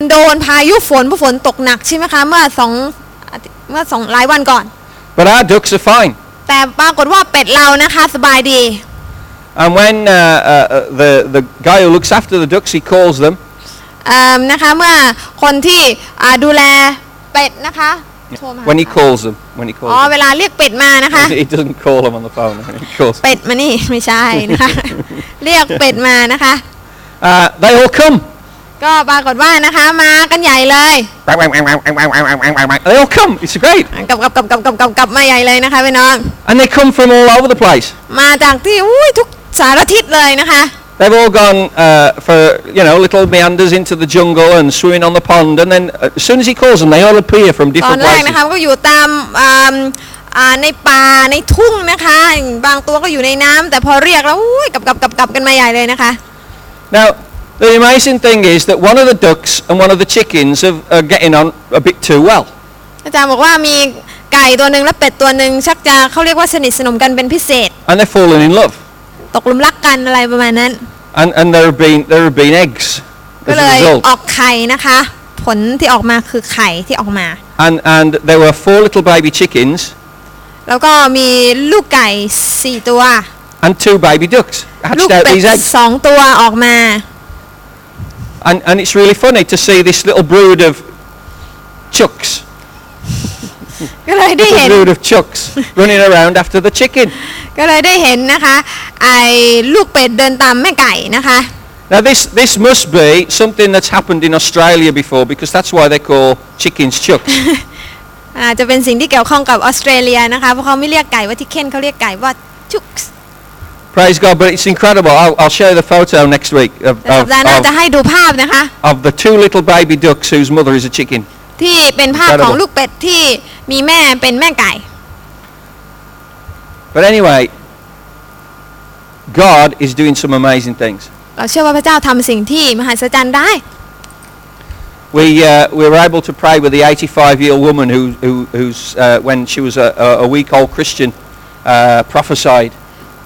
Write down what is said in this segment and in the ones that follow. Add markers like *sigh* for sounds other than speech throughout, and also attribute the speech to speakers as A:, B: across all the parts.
A: โดนพายุฝนเพราะฝนตกหนักใช่ไหมคะเมื่อสองอาทิตย์เมื่อสองหลายวันก่อน
B: But our ducks are fine.
A: แต่ปรากฏว่าเป็ดเรานะคะสบายดี
B: And when uh, uh, uh, the, the guy who looks after the ducks, he calls them,
A: เอิ่มนะคะเมื่อคนที่อ่าดูแลเป็ดนะคะโทรมา
B: when he calls them, when he
A: อ๋อ
B: calls
A: เวลาเรียกเป็ดมานะคะ
B: them. He doesn't call them on the phone. He calls.
A: เป็ดมานี่ ไม่ใช่นะคะ เรียกเป็ดมานะคะ
B: Uh, they all come.
A: ก็ปรากฏว่านะคะมากันใหญ่เลย
B: They all come. It's great.
A: กลับกลับกลับกลับกลับกับกับมาใหญ่เลยนะคะพี่น้อง
B: And they come from all over the place.
A: มาจากที่อุ้ยทุกสารทิศเลยนะคะ
B: They've all gone uh, for, you know, little meanders into the jungle and swimming on the pond. And then uh, as soon as he calls them, they all appear from
A: ตอน
B: different
A: แรก
B: places.
A: นะคะก็อยู่ตามอ่าอ่าในป่าในทุ่งนะคะ บางตัวก็อยู่ในน้ำแต่พอเรียกแล้วอุ้ยกับกับกับกับกันมาใหญ่เลยนะคะ
B: Now, the amazing thing is that one of the ducks and one of the chickens have, are getting on a bit too well.
A: อาจารย์บอกว่ามีไก่ตัวหนึ่งและเป็ดตัวหนึ่งชักจะเขาเรียกว่าสนิทสนมกันเป็นพิเศษ
B: And they've fallen in love.
A: ตกหลุมรักกันอะไรประมาณนั้น
B: And, and there, have been, there have been eggs
A: ก็
B: as
A: เล
B: a
A: ย
B: result.
A: ออกไข่นะคะ ผลที่ออกมาคือไข่ที่ออกมา
B: And, and there were four little baby chickens
A: แล้วก็มีลูกไก่สี่ตัว
B: and two baby ducks
A: ลูก
B: hatched out
A: เป็ด
B: these eggs.
A: สองตัวออกมา
B: And, and it's really funny to see this little brood of chucks, *laughs*
A: ก็เลยได้
B: little
A: เห็น
B: brood of chucks running around after the chicken.
A: ก็เลยได้เห็นนะคะไอ้ลูกเป็ดเดินตามแม่ไก่นะคะ
B: Now this, this must be something that's happened in Australia before because that's why they call chickens chucks. *laughs*
A: อาจจะเป็นสิ่งที่เกี่ยวข้องกับออสเตรเลียนะคะ เพราะเขาไม่เรียกไก่ว่าทิเคนเขาเรียกไก่ว่าจุกส์
B: Praise God, but it's incredible. I'll, I'll show you the photo next week of,
A: แต่สั
B: of,
A: ปดาห์หน้าจะ
B: of,
A: ให้ดูภาพนะคะ
B: of the two little baby ducks whose mother is a chicken.
A: ที่เป็นภาพ
B: Incredible.
A: ของลูกเป็ดที่มีแม่เป็นแม่ไก่
B: But anyway, God is doing some amazing things.
A: เราเชื่อว่าพระเจ้าทำสิ่งที่มหัศจรรย์ได้
B: We, uh, we were able to pray with the 85-year-old woman who, who, who's, uh, when she was a, a a week-old Christian, uh, prophesied.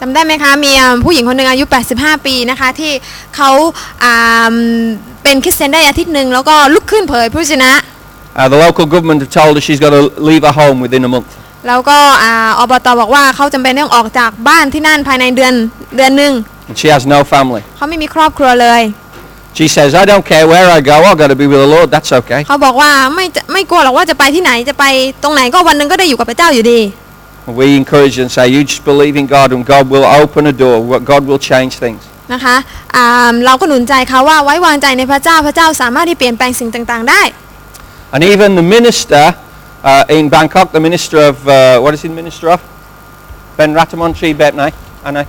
A: จำได้ไหมคะ มีอ่าผู้หญิงคนหนึ่งอายุ 85 ปีนะคะ ที่เขาอ่าเป็นคริสเตียนได้อาทิตย์หนึ่งแล้วก็ลุกขึ้นเผยพระวจนะ
B: Uh, the local government have told her she's got to leave her home within a month.
A: แล้วก็อ่าอบตบอกว่าเขาจำเป็นต้องออกจากบ้านที่นั่นภายในเดือนเดือนหนึ่ง
B: And she has no family.
A: เขาไม่มีครอบครัวเลย
B: She says, I don't care where I go, I've got to be with the Lord, that's okay.
A: เขาบอกว่าไม่จะไม่กลัวหรอกว่าจะไปที่ไหนจะไปตรงไหนก็วันหนึ่งก็ได้อยู่กับพระเจ้าอยู่ดี
B: We encourage and say, you just believe in God and God will open a door, God will change things.
A: นะคะอ่าเราก็หนุนใจเขาว่าไว้วางใจในพระเจ้าพระเจ้าสามารถที่เปลี่ยนแปลงสิ่งต่างๆ ได้
B: And even the minister uh, in Bangkok, the minister of, uh, what is he the minister of? Ben Ratamontri Betnai? Anai?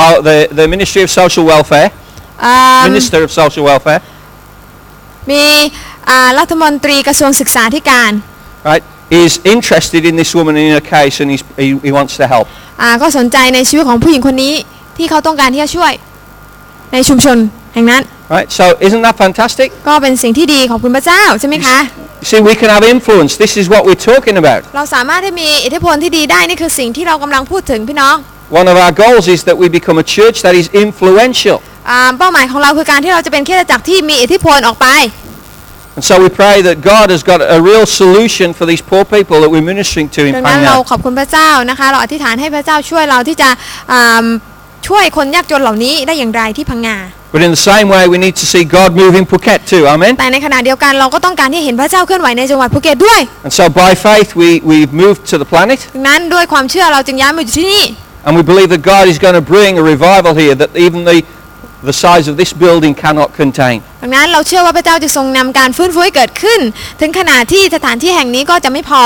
B: Oh, the, the Ministry of Social Welfare,
A: อ่า
B: Minister of Social Welfare,
A: มี อ่ารัฐมนตรีกระทรวงศึกษาธิการ
B: right, is interested in this woman in her case and he's, he, he wants to help.
A: อ่าก็สนใจในชีวิตของผู้หญิงคนนี้ที่เขาต้องการที่จะช่วย ในชุมชนแห่งนั้น
B: Right, so isn't that fantastic?
A: ก็เป็นสิ่งที่ดีของคุณพระเจ้าใช่ไหมคะ
B: You see, we can have influence. This is what we're talking about.
A: เราสามารถที่มีอิทธิพลที่ดีได้นี่คือสิ่งที่เรากำลังพูดถึงพี่น้อง
B: One of our goals is that we become a church that is influential.
A: อ่าเป้าหมายของเราคือการที่เราจะเป็นคริสตจักรที่มีอิทธิพลออกไป
B: And so we pray that God has got a real solution for these poor people that we're ministering to in
A: ดังนั้นเรา
B: Pangnam.
A: ขอบคุณพระเจ้านะคะ เราอธิษฐานให้พระเจ้าช่วยเราที่จะอ่าช่วยคนยากจนเหล่านี้ได้อย่างไรที่พังงา
B: But in the same way, we need to see God move in Phuket too. Amen?
A: แต่ในขณะเดียวกันเราก็ต้องการที่เห็นพระเจ้าเคลื่อนไหวในจังหวัดภูเก็ตด้วย
B: And so by faith, we, we've moved to the planet.
A: ดังนั้นด้วยความเชื่อเราจึงย้ายมาอยู่ที่นี่
B: And we believe that God is going to bring a revival here that even the, the size of this building cannot contain.
A: ดังนั้นเราเชื่อว่าพระเจ้าจะทรงนำการฟื้นฟูให้เกิดขึ้น ถึงขนาดที่สถานที่แห่งนี้ก็จะไม่พอ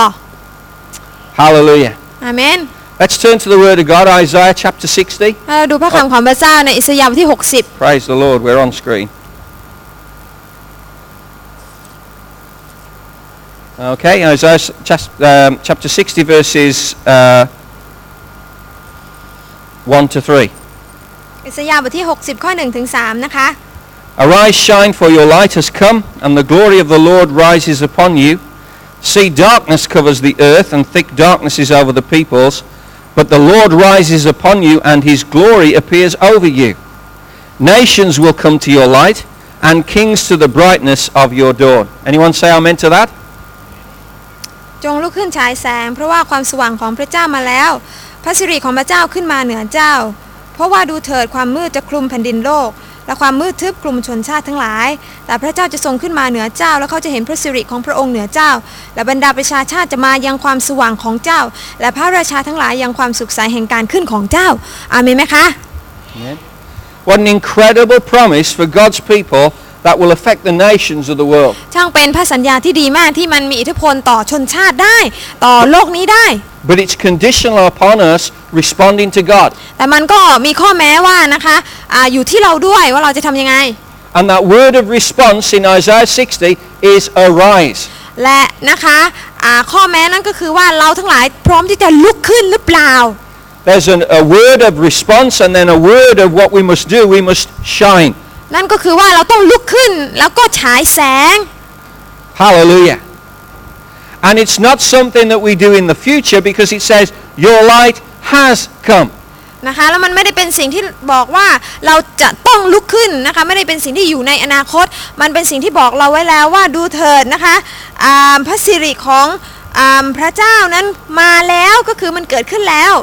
B: Hallelujah.
A: อาเมน
B: Let's turn to the Word of God, Isaiah chapter 60.
A: เราดูพระคำของพระเจ้าในอิสยาห์บทที่ 60
B: Praise the Lord, we're on screen. Okay, Isaiah s- chas- um, chapter 60, verses uh, 1 to 3.
A: อิสยาห์บทที่ 60 ข้อ1ถึง3นะคะ
B: Arise, shine, for your light has come, and the glory of the Lord rises upon you. See, darkness covers the earth, and thick darkness is over the peoples. But the Lord rises upon you, and his glory appears over you. Nations will come to your light, and kings to the brightness of your dawn. Anyone say amen to that?
A: จงลุกขึ้นฉายแสง เพราะว่าความสว่างของพระเจ้ามาแล้ว พระสิริของพระเจ้าขึ้นมาเหนือเจ้า เพราะว่าดูเถิดความมืดจะคลุมแผ่นดินโลก และความมืดทึบคลุมชนชาติทั้งหลาย แต่พระเจ้าจะทรงขึ้นมาเหนือเจ้า แล้วเขาจะเห็นพระสิริของพระองค์เหนือเจ้า และบรรดาประชาชาติจะมายังความสว่างของเจ้า และพระราชาทั้งหลายยังความสุขใสแห่งการขึ้นของเจ้า อาเมนไหมคะ
B: Amen. What an incredible promise for God's people that will affect the nations of the world.
A: ช่างเป็นพระสัญญาที่ดีมากที่มันมีอิทธิพลต่อชนชาติได้ ต่อโลกนี้ได้
B: But it's conditional upon us responding to God.
A: แต่มันก็มีข้อแม้ว่านะคะอาอยู่ที่เราด้วยว่าเราจะทำยังไง
B: And that word of response in Isaiah 60 is arise.
A: และนะคะอ่าข้อแม้นั้นก็คือว่าเราทั้งหลายพร้อมที่จะลุกขึ้นหรือเปล่า
B: There's an, a word of response and then a word of what we must do. We must shine.
A: นั่นก็คือว่าเราต้องลุกขึ้นแล้วก็ฉายแสง
B: Hallelujah. And it's not something that we do in the future because it says, Your light has come.
A: นะคะแล้วมันไม่ได้เป็นสิ่งที่บอกว่าเราจะต้องลุกขึ้นนะคะไม่ได้เป็นสิ่งที่อยู่ในอนาคต มันเป็นสิ่งที่บอกเราไว้แล้วว่าดูเถิดนะคะอ่าพระสิริของอาพระเจ้านั้นมาแล้วก็คือมันเกิดขึ้นแล้ว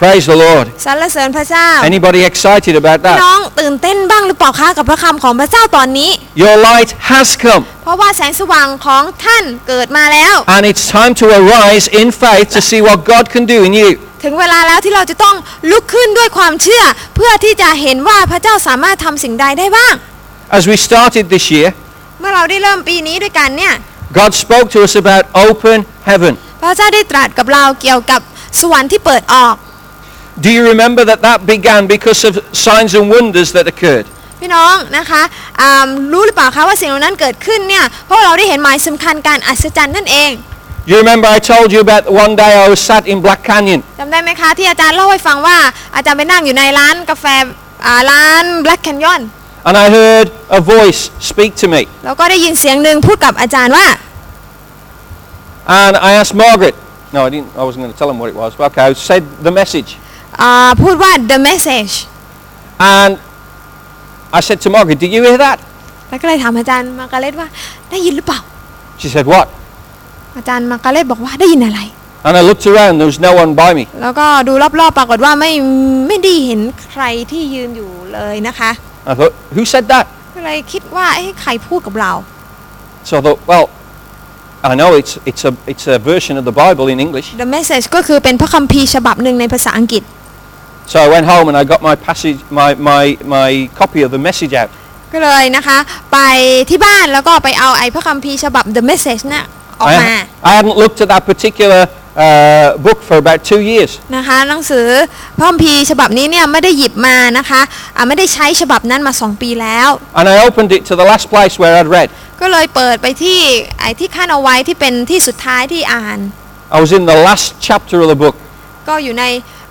B: Praise the Lord.
A: สรรเสริญพระเจ้า
B: Anybody excited about
A: พี่
B: that?
A: น้องตื่นเต้นบ้างหรือเปล่าคะกับพระคำของพระเจ้าตอนนี้
B: Your light has come.
A: เพราะว่าแสงสว่างของท่านเกิดมาแล้ว
B: And it's time to arise in faith to see what God can do in you.
A: ถึงเวลาแล้วที่เราจะต้องลุกขึ้นด้วยความเชื่อ เพื่อที่จะเห็นว่าพระเจ้าสามารถทำสิ่งใดได้บ้าง
B: As we started this year,
A: เมื่อเราได้เริ่มปีนี้ด้วยกันเนี่ย
B: God spoke to us about open heaven.
A: พระเจ้าได้ตรัสกับเราเกี่ยวกับสวรรค์ที่เปิดออก
B: Do you remember that that began because of signs and wonders that occurred?
A: พี่น้องนะคะอ่ารู้หรือเปล่าคะว่าสิ่งเหล่านั้นเกิดขึ้นเนี่ยเพราะเราได้เห็นหมายสำคัญการอัศจรรย์นั่นเอง
B: You remember I told you about the one day I was sat in Black Canyon
A: จำได้ไหมคะที่อาจารย์เล่าให้ฟังว่าอาจารย์ไปนั่งอยู่ในร้านกาแฟอ่าร้าน Black Canyon
B: and I heard a voice speak to me.
A: แล้วก็ได้ยินเสียงหนึ่งพูดกับอาจารย์ว่า
B: And I asked Margaret, no, I didn't, I wasn't going to tell him what it was, but okay, I said the message.
A: อ่าพูดว่า the message
B: And I said to Margaret, did you hear that?
A: แล้วก็เลยถามอาจารย์มาร์กาเร็ตว่าได้ยินหรือเปล่า
B: She said, what?
A: อาจารย์มาร์กาเร็ตบอกว่าได้ยินอะไร
B: And I looked around, there was no one by me.
A: แล้วก็ดูรอบๆปรากฏว่าไม่ไม่ได้เห็นใครที่ยืนอยู่เลยนะคะ
B: I thought, who said that?
A: ก็เลยคิดว่าเอ๊ะใครพูดกับเรา
B: So I thought, well, I know it's, it's, a, it's a version of the Bible in English.
A: the message ก็คือเป็นพระคัมภีร์ฉบับหนึ่งในภาษาอังกฤษ
B: So I went home and I got my passage, my, my, my copy of the message out.
A: ก็เลยนะคะ ไปที่บ้านแล้วก็ไปเอาไอ้พระคัมภีร์ฉบับ the message น่ะ ออกมา
B: I, I hadn't looked at that particular uh, book for about two years.
A: นะคะหนังสือพระคัมภีร์ฉบับนี้เนี่ยไม่ได้หยิบมานะคะอ่าไม่ได้ใช้ฉบับนั้นมา2ปีแล้ว
B: And I opened it to the last place where I'd read.
A: ก็เลยเปิดไปที่ไอ้ที่ขั้นเอาไว้ที่เป็นที่สุดท้ายที่อ่าน
B: I was in the last chapter of the book.
A: ก็อยู่ใน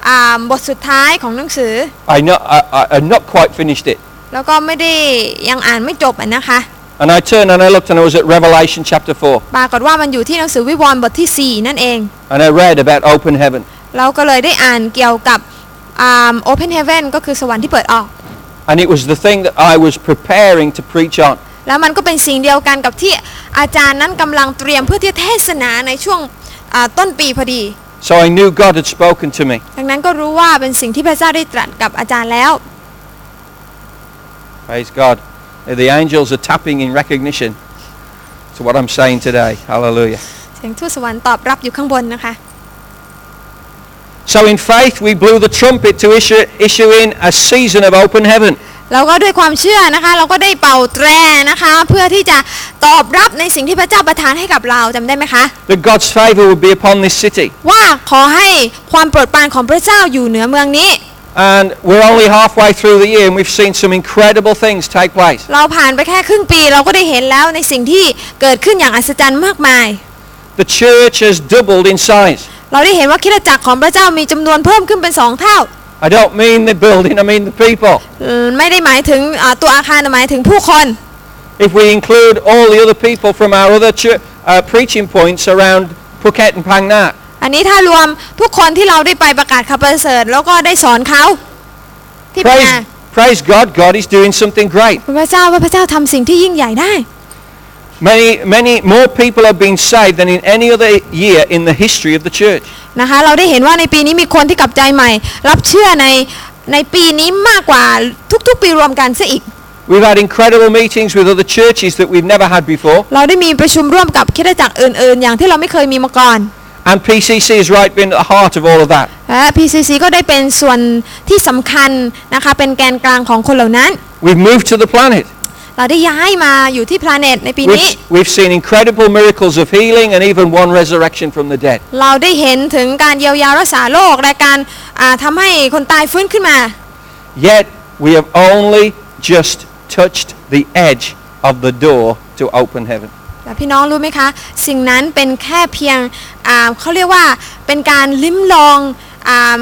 A: อ่าบทสุดท้ายของหนังสือ
B: I not, I, I, I'd not quite finished it.
A: แล้วก็ไม่ได้ยังอ่านไม่จบอะนะคะ
B: And I turned and I looked and I was at Revelation chapter 4.
A: ปรากฏว่ามันอยู่ที่หนังสือวิวรณ์บทที่ 4 นั่นเอง
B: And I read about open heaven.
A: เราก็เลยได้อ่านเกี่ยวกับอ่า Open Heaven ก็คือสวรรค์ที่เปิดออก
B: And it was the thing that I was preparing to preach on.
A: แล้วมันก็เป็นสิ่งเดียวกันกับที่อาจารย์นั้นกำลังเตรียมเพื่อที่จะเทศนาในช่วงอ่าต้นปีพอดี
B: So I knew God had spoken to me.
A: ดังนั้นก็รู้ว่าเป็นสิ่งที่พระเจ้าได้ตรัสกับอาจารย์แล้ว
B: Praise God. The angels are tapping in recognition to what I'm saying today. Hallelujah.
A: เสียงทูตสวรรค์ตอบรับอยู่ข้างบนนะคะ
B: So in faith, we blew the trumpet to issue, issue in a season of open heaven.
A: เราก็ด้วยความเชื่อนะคะ เราก็ได้เป่าแตรนะคะ เพื่อที่จะตอบรับในสิ่งที่พระเจ้าประทานให้กับเราจำได้ไหมคะ
B: That God's favor would be upon this city.
A: ว่าขอให้ความโปรดปรานของพระเจ้าอยู่เหนือเมืองนี้
B: And we're only halfway through the year and we've seen some incredible things take place.
A: เราผ่านไปแค่ครึ่งปี เราก็ได้เห็นแล้วในสิ่งที่เกิดขึ้นอย่างอัศจรรย์มากมาย
B: The church has doubled in size.
A: เราได้เห็นว่าคริสตจักรของพระเจ้ามีจำนวนเพิ่มขึ้นเป็นสองเท่า
B: I don't mean the building, I mean the people.
A: เอ่อไม่ได้หมายถึงอ่าตัวอาคารแต่หมายถึงผู้คน
B: If we include all the other people from our other chur- uh, preaching points around Phuket and Phang Nga,
A: อันนี้ถ้ารวมทุกคนที่เราได้ไปประกาศข่าวประเสริฐแล้วก็ได้สอนเขาที่พังงา
B: praise, Praise God, God is doing something great.
A: พระเจ้าว่าพระเจ้าทำสิ่งที่ยิ่งใหญ่ได้
B: Many, many more people have been saved than in any other year in the history of the church.
A: นะคะเราได้เห็นว่าในปีนี้มีคนที่กลับใจใหม่ รับเชื่อในในปีนี้มากกว่าทุกๆ ปีรวมกันซะอีก
B: We've had incredible meetings with other churches that we've never had before.
A: เราได้มีประชุมร่วมกับคริดจักรอื่นๆ อย่างที่เราไม่เคยมีมาก่อน
B: And PCC has right been at the heart of all of that.
A: และ PCC ก็ได้เป็นส่วนที่สำคัญนะคะ เป็นแกนกลางของคนเหล่านั้น
B: We've moved to the planet.
A: เราได้ย้ายมาอยู่ที่พลาเน็ตในปีนี้
B: We've, we've seen incredible miracles of healing and even one resurrection from the dead.
A: เราได้เห็นถึงการเยียวยารักษาโรคและการอ่าทำให้คนตายฟื้นขึ้นมา
B: Yet we have only just touched the edge of the door to open heaven.
A: แต่พี่น้องรู้ไหมคะ สิ่งนั้นเป็นแค่เพียงอ่าเขาเรียกว่าเป็นการลิ้มลองอา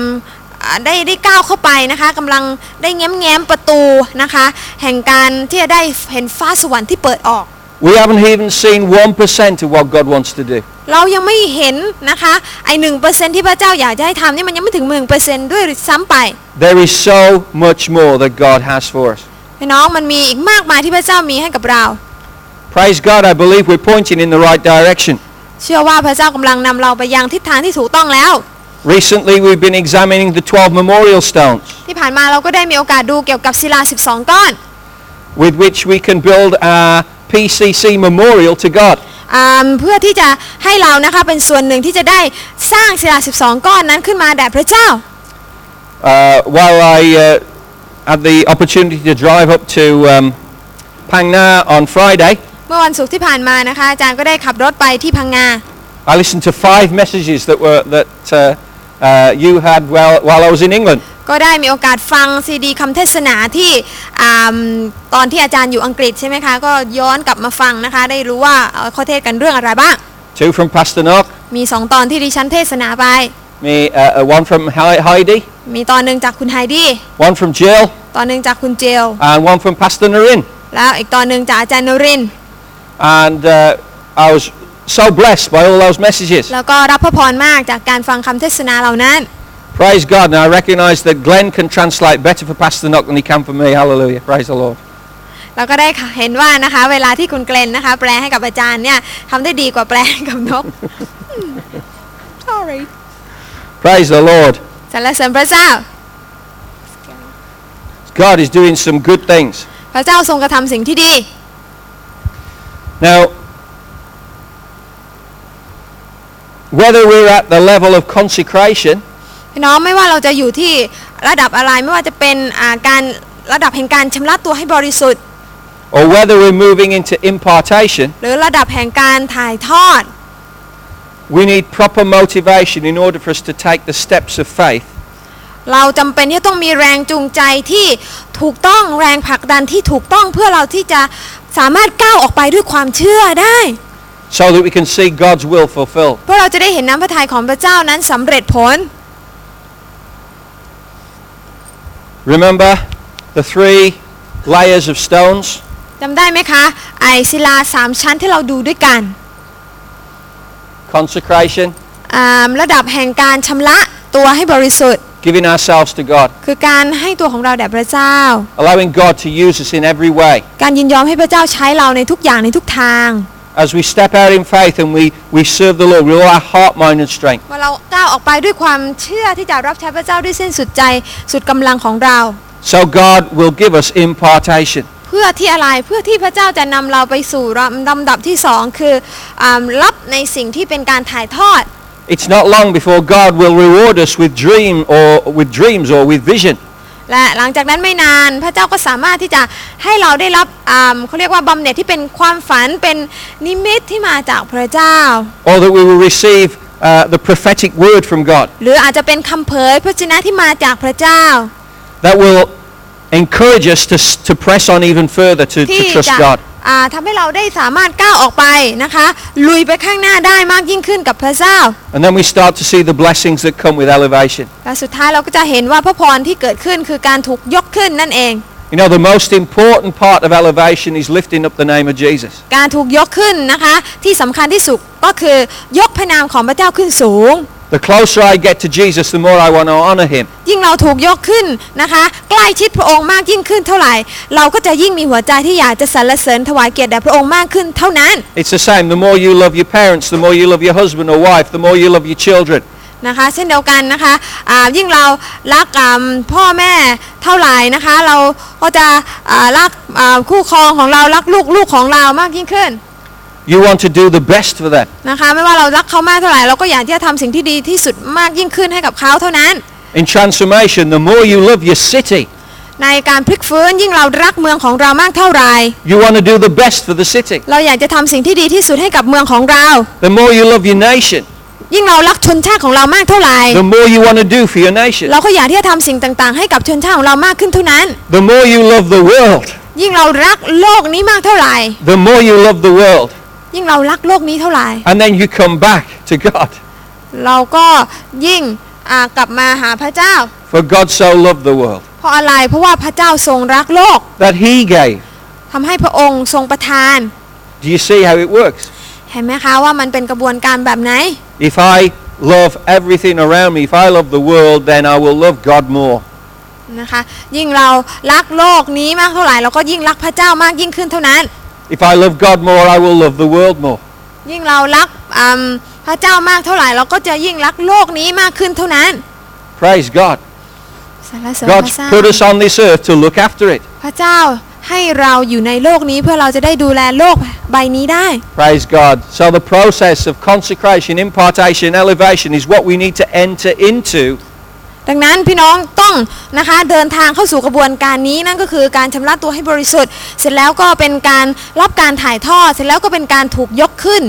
A: อ่าได้ได้ก้าวเข้าไปนะคะกำลังได้แง้มแง้มประตูนะคะแห่งการที่จะได้เห็นฟ้าสวรรค์ที่เปิดออก
B: We haven't even seen 1% of what God wants to do.
A: เรายังไม่เห็นนะคะไอหนึ่งเปอร์เซ็นที่พระเจ้าอยากจะให้ทำนี่มันยังไม่ถึงหนึ่งเปอร์เซ็นด้วยซ้ำไป
B: There is so much more that God has for us.
A: พี่น้องมันมีอีกมากมายที่พระเจ้ามีให้กับเรา
B: Praise God, I believe we're pointing in the right direction.
A: เชื่อว่าพระเจ้ากำลังนำเราไปยังทิศทางที่ถูกต้องแล้ว
B: Recently, we've been examining the 12 memorial stones
A: ที่ผ่านมาเราก็ได้มีโอกาสดูเกี่ยวกับศิลา 12 ก้อน
B: with which we can build our PCC memorial to God.
A: อ่าเพื่อที่จะให้เรานะคะเป็นส่วนหนึ่งที่จะได้สร้างศิลา 12 ก้อนนั้นขึ้นมาแด่พระเจ้า
B: Uh, while I uh, had the opportunity to drive up to um, Phang Nga on Friday,
A: เมื่อวันศุกร์ที่ผ่านมานะคะอาจารย์ก็ได้ขับรถไปที่พังงา
B: I listened to five messages that were that uh, uh, you had while, while I was in England.
A: ก็ได้มีโอกาสฟังซีดีคำเทศนาที่อ่าตอนที่อาจารย์อยู่อังกฤษใช่ไหมคะ ก็ย้อนกลับมาฟังนะคะ ได้รู้ว่าเอ่อเขาเทศกันเรื่องอะไรบ้าง
B: Two from Pastor Nock,
A: มี2ตอนที่ดิฉันเทศนาไป
B: me, uh, uh, one from Hei- Heidi,
A: มีตอนหนึ่งจากคุณไฮดี้
B: one from Jill,
A: ตอนหนึ่งจากคุณเจล
B: and one from Pastor Narin.
A: แล้วอีกตอนหนึ่งจากอาจารย์นรินทร์
B: And uh, I was so blessed by all those messages.
A: แล้วก็รับพระพรมากจากการฟังคำเทศนาเหล่านั้น
B: Praise God. Now I recognize that Glenn can translate better for Pastor Nock than he can for me. Hallelujah. Praise the Lord.
A: เราก็ได้เห็นว่านะคะ เวลาที่คุณเกรนนะคะ แปลให้กับอาจารย์เนี่ยทำได้ดีกว่าแปลให้กับนก *laughs* sorry
B: Praise the Lord.
A: สรรเสริญพระเจ้า
B: God is doing some good things.
A: พระเจ้าทรงกระทำสิ่งที่ดี
B: Now, whether we're at the level of consecration
A: พี่น้องไม่ว่าเราจะอยู่ที่ระดับอะไรไม่ว่าจะเป็นอ่าการระดับแห่งการชำระตัวให้บริสุทธิ์
B: or whether we're moving into impartation,
A: หรือระดับแห่งการถ่ายทอด
B: we need proper motivation in order for us to take the steps of faith
A: เราจำเป็นที่จะต้องมีแรงจูงใจที่ถูกต้องแรงผลักดันที่ถูกต้องเพื่อเราที่จะ สามารถก้าวออกไปด้วยความเชื่อได้
B: so that we can see God's will fulfilled.
A: เพื่อเราจะได้เห็นน้ำพระทัยของพระเจ้านั้นสำเร็จผล
B: Remember the three layers of stones?
A: จำได้ไหมคะ ไอศิลาสามชั้นที่เราดูด้วยกัน
B: Consecration,
A: อ่าระดับแห่งการชำระตัวให้บริสุทธิ์
B: giving ourselves to God,
A: คือการให้ตัวของเราแด่พระเจ้า
B: allowing God to use us in every way.
A: การยินยอมให้พระเจ้าใช้เราในทุกอย่างในทุกทาง
B: As we step out in faith and we, we serve the Lord with all our heart, mind, and strength.
A: เมื่อเราก้าวออกไปด้วยความเชื่อที่จะรับใช้พระเจ้าด้วยสิ้นสุดใจสุดกำลังของเรา
B: So God will give us impartation.
A: เพื่อที่อะไรเพื่อที่พระเจ้าจะนำเราไปสู่ลำดับที่สองคืออารับในสิ่งที่เป็นการถ่ายทอด
B: It's not long before God will reward us with dream or with dreams or with vision.
A: และหลังจากนั้นไม่นานพระเจ้าก็สามารถที่จะให้เราได้รับอ่าเขาเรียกว่าบำเหน็จที่เป็นความฝันเป็นนิมิตที่มาจากพระเจ้า
B: Or that we will receive uh, the prophetic word from God
A: หรืออาจจะเป็นคำเผยพระชนะที่มาจากพระเจ้า
B: that will encourage us to, s- to press on even further to,
A: ที่
B: to trust
A: จะ
B: God.
A: อ่าทำให้เราได้สามารถก้าวออกไปนะคะลุยไปข้างหน้าได้มากยิ่งขึ้นกับพระเจ้า
B: And then we start to see the blessings that come with elevation.
A: และสุดท้ายเราก็จะเห็นว่าพระพรที่เกิดขึ้นคือการถูกยกขึ้นนั่นเอง
B: You know, the most important part of elevation is lifting up the name of Jesus.
A: การถูกยกขึ้นนะคะที่สำคัญที่สุดก็คือยกพระนามของพระเจ้าขึ้นสูง
B: The closer I get to Jesus, the more I want to honor him.
A: ยิ่งเราถูกยกขึ้นนะคะ ใกล้ชิดพระองค์มากยิ่งขึ้นเท่าไหร่ เราก็จะยิ่งมีหัวใจที่อยากจะสรรเสริญถวายเกียรติแด่พระองค์มากขึ้นเท่านั้น
B: It's the same. The more you love your parents, the more you love your husband or wife, the more you love your children.
A: นะคะเช่นเดียวกันนะคะอ่ายิ่งเรารักอ่าพ่อแม่เท่าไหร่นะคะ เราก็จะอ่ารักอ่าคู่ครองของเรารักลูกลูกของเรามากยิ่งขึ้น
B: You want to do the best for them.
A: นะคะไม่ว่าเรารักเขามากเท่าไหร่เราก็อยากที่จะทำสิ่งที่ดีที่สุดมากยิ่งขึ้นให้กับเขาเท่านั้น
B: In transformation, the more you love your city,
A: ในการพลิกฟื้นยิ่งเรารักเมืองของเรามากเท่าไหร่
B: you want to do the best for the city.
A: เราอยากจะทำสิ่งที่ดีที่สุดให้กับเมืองของเรา
B: The more you love your nation,
A: ยิ่งเรารักชนชาติของเรามากเท่าไหร่
B: the more you want to do for your nation.
A: เราก็อยากที่จะทำสิ่งต่างๆ ให้กับชนชาติของเรามากขึ้นเท่านั้น
B: The more you love the world,
A: ยิ่งเรารักโลกนี้มากเท่าไหร่
B: the more you love the world.
A: ยิ่งเรารักโลกนี้เท่าไหร่
B: And then you come back to God.
A: เราก็ยิ่งอ่ากลับมาหาพระเจ้า
B: For God so loved the world
A: เพราะอะไรเพราะว่าพระเจ้าทรงรักโลก
B: that he gave.
A: ทำให้พระองค์ทรงประทาน
B: Do you see how it works?
A: เห็นไหมคะว่ามันเป็นกระบวนการแบบไหน
B: If I love everything around me, if I love the world, then I will love God more.
A: นะคะยิ่งเรารักโลกนี้มากเท่าไหร่เราก็ยิ่งรักพระเจ้ามากยิ่งขึ้นเท่านั้น
B: If I love God more, I will love the world more.
A: ยิ่งเรารักอืมพระเจ้ามากเท่าไหร่ เราก็จะยิ่งรักโลกนี้มากขึ้นเท่านั้น
B: Praise God.
A: สรรเสริญพ
B: God's
A: ระเจ้า
B: put us on this earth to look after it.
A: พระเจ้าให้เราอยู่ในโลกนี้เพื่อเราจะได้ดูแลโลกใบนี้ได้
B: Praise God. So the process of consecration, impartation, elevation is what we need to enter into
A: ดังนั้นพี่น้องต้องนะคะเดินทางเข้าสู่กระบวนการนี้นั่นก็คือการชำระตัวให้บริสุทธิ์ เสร็จแล้วก็เป็นการรับการถ่ายทอด เสร็จแล้วก็เป็นการถูกยกขึ้น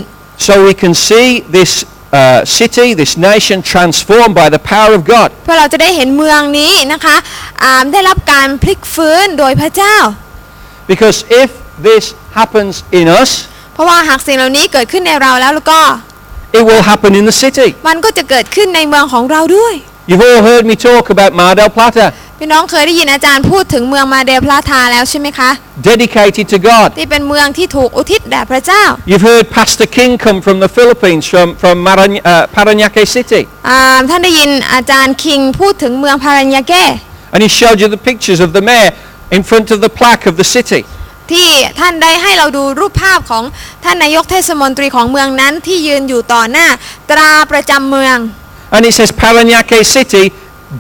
B: so we can see this uh, city, this nation transformed by the power of God.
A: เพื่อเราจะได้เห็นเมืองนี้นะคะอ่าได้รับการพลิกฟื้นโดยพระเจ้า
B: Because if this happens in us,
A: เพราะว่าหากสิ่งเหล่านี้เกิดขึ้นในเราแล้วแล้วก็
B: it will happen in the city.
A: มันก็จะเกิดขึ้นในเมืองของเราด้วย
B: You've all heard me talk about Mar del Plata,
A: พี่น้องเคยได้ยินอาจารย์พูดถึงเมืองมาเดลพลาทาแล้วใช่ไหมคะ
B: dedicated to God.
A: ที่เป็นเมืองที่ถูกอุทิศแด่พระเจ้า
B: You've heard Pastor King come from the Philippines, from, from Marany- uh, Paranaque City.
A: อ่าท่านได้ยินอาจารย์คิงพูดถึงเมืองพารัญญาเก้
B: And he showed you the pictures of the mayor in front of the plaque of the city.
A: ที่ท่านได้ให้เราดูรูปภาพของท่านนายกเทศมนตรีของเมืองนั้นที่ยืนอยู่ต่อหน้าตราประจำเมือง
B: And it says Paranaque City,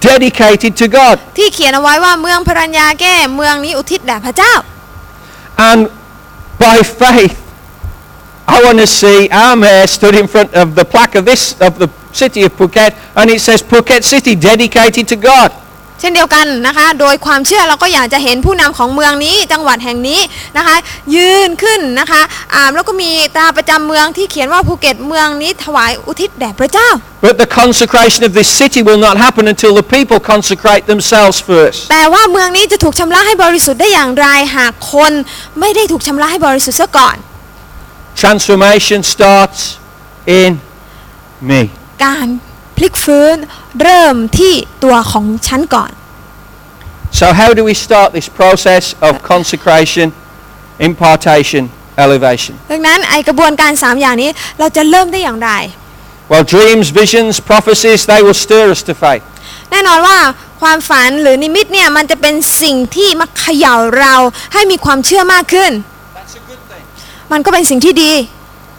B: dedicated to God.
A: ที่เขียนเอาไว้ว่าเมืองพารัญญาแก้เมืองนี้อุทิศแด่พระเจ้า
B: And by faith, I want to see our mayor stood in front of the plaque of this, of the city of Phuket, and it says Phuket City, dedicated to God.
A: เช่นเดียวกันนะคะ โดยความเชื่อเราก็อยากจะเห็นผู้นำของเมืองนี้จังหวัดแห่งนี้นะคะ ยืนขึ้นนะคะอ่าแล้วก็มีตราประจำเมืองที่เขียนว่าภูเก็ตเมืองนี้ถวายอุทิศแด่พระเจ้า
B: But the consecration of this city will not happen until the people consecrate themselves first.
A: แต่ว่าเมืองนี้จะถูกชำระให้บริสุทธิ์ได้อย่างไรหากคนไม่ได้ถูกชำระให้บริสุทธิ์ซะก่อน
B: Transformation starts in me.
A: การพลิกฟื้น เริ่มที่ตัวของฉันก่อน
B: So how do we start this process of consecration, impartation, elevation?
A: ดังนั้นไอกระบวนการ3อย่างนี้เราจะเริ่มได้อย่างไร
B: Well, dreams, visions, prophecies, they will stir us to faith.
A: แน่นอนว่าความฝันหรือนิมิตเนี่ยมันจะเป็นสิ่งที่มาเขย่าเราให้มีความเชื่อมากขึ้น
B: That's a good thing.
A: มันก็เป็นสิ่งที่ดี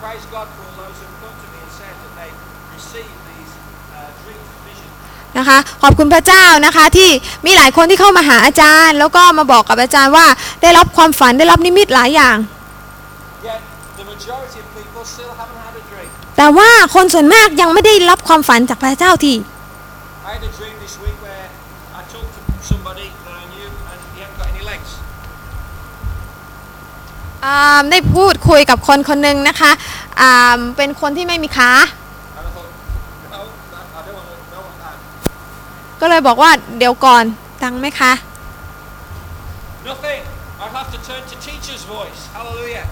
B: Praise God for all those who come to me and said that they received these uh, dreams and visions.
A: นะคะขอบคุณพระเจ้านะคะที่มีหลายคนที่เข้ามาหาอาจารย์ แล้วก็มาบอกกับอาจารย์ว่าได้รับความฝันได้รับนิมิตหลายอย่าง
B: Yet the majority of people still haven't had a dream.
A: แต่ว่าคนส่วนมากยังไม่ได้รับความฝันจากพระเจ้าที
B: I had a dream this week where I talked to somebody that I knew and he hadn't got any legs.
A: อ่าได้พูดคุยกับคนคนหนึ่งนะคะอ่าเป็นคนที่ไม่มีขา
B: And I thought, no, that, I don't want to know what that.
A: ก็เลยบอกว่าเดี๋ยวก่อนตังไหมคะ
B: Nothing. I'd have to turn to teacher's voice. Hallelujah.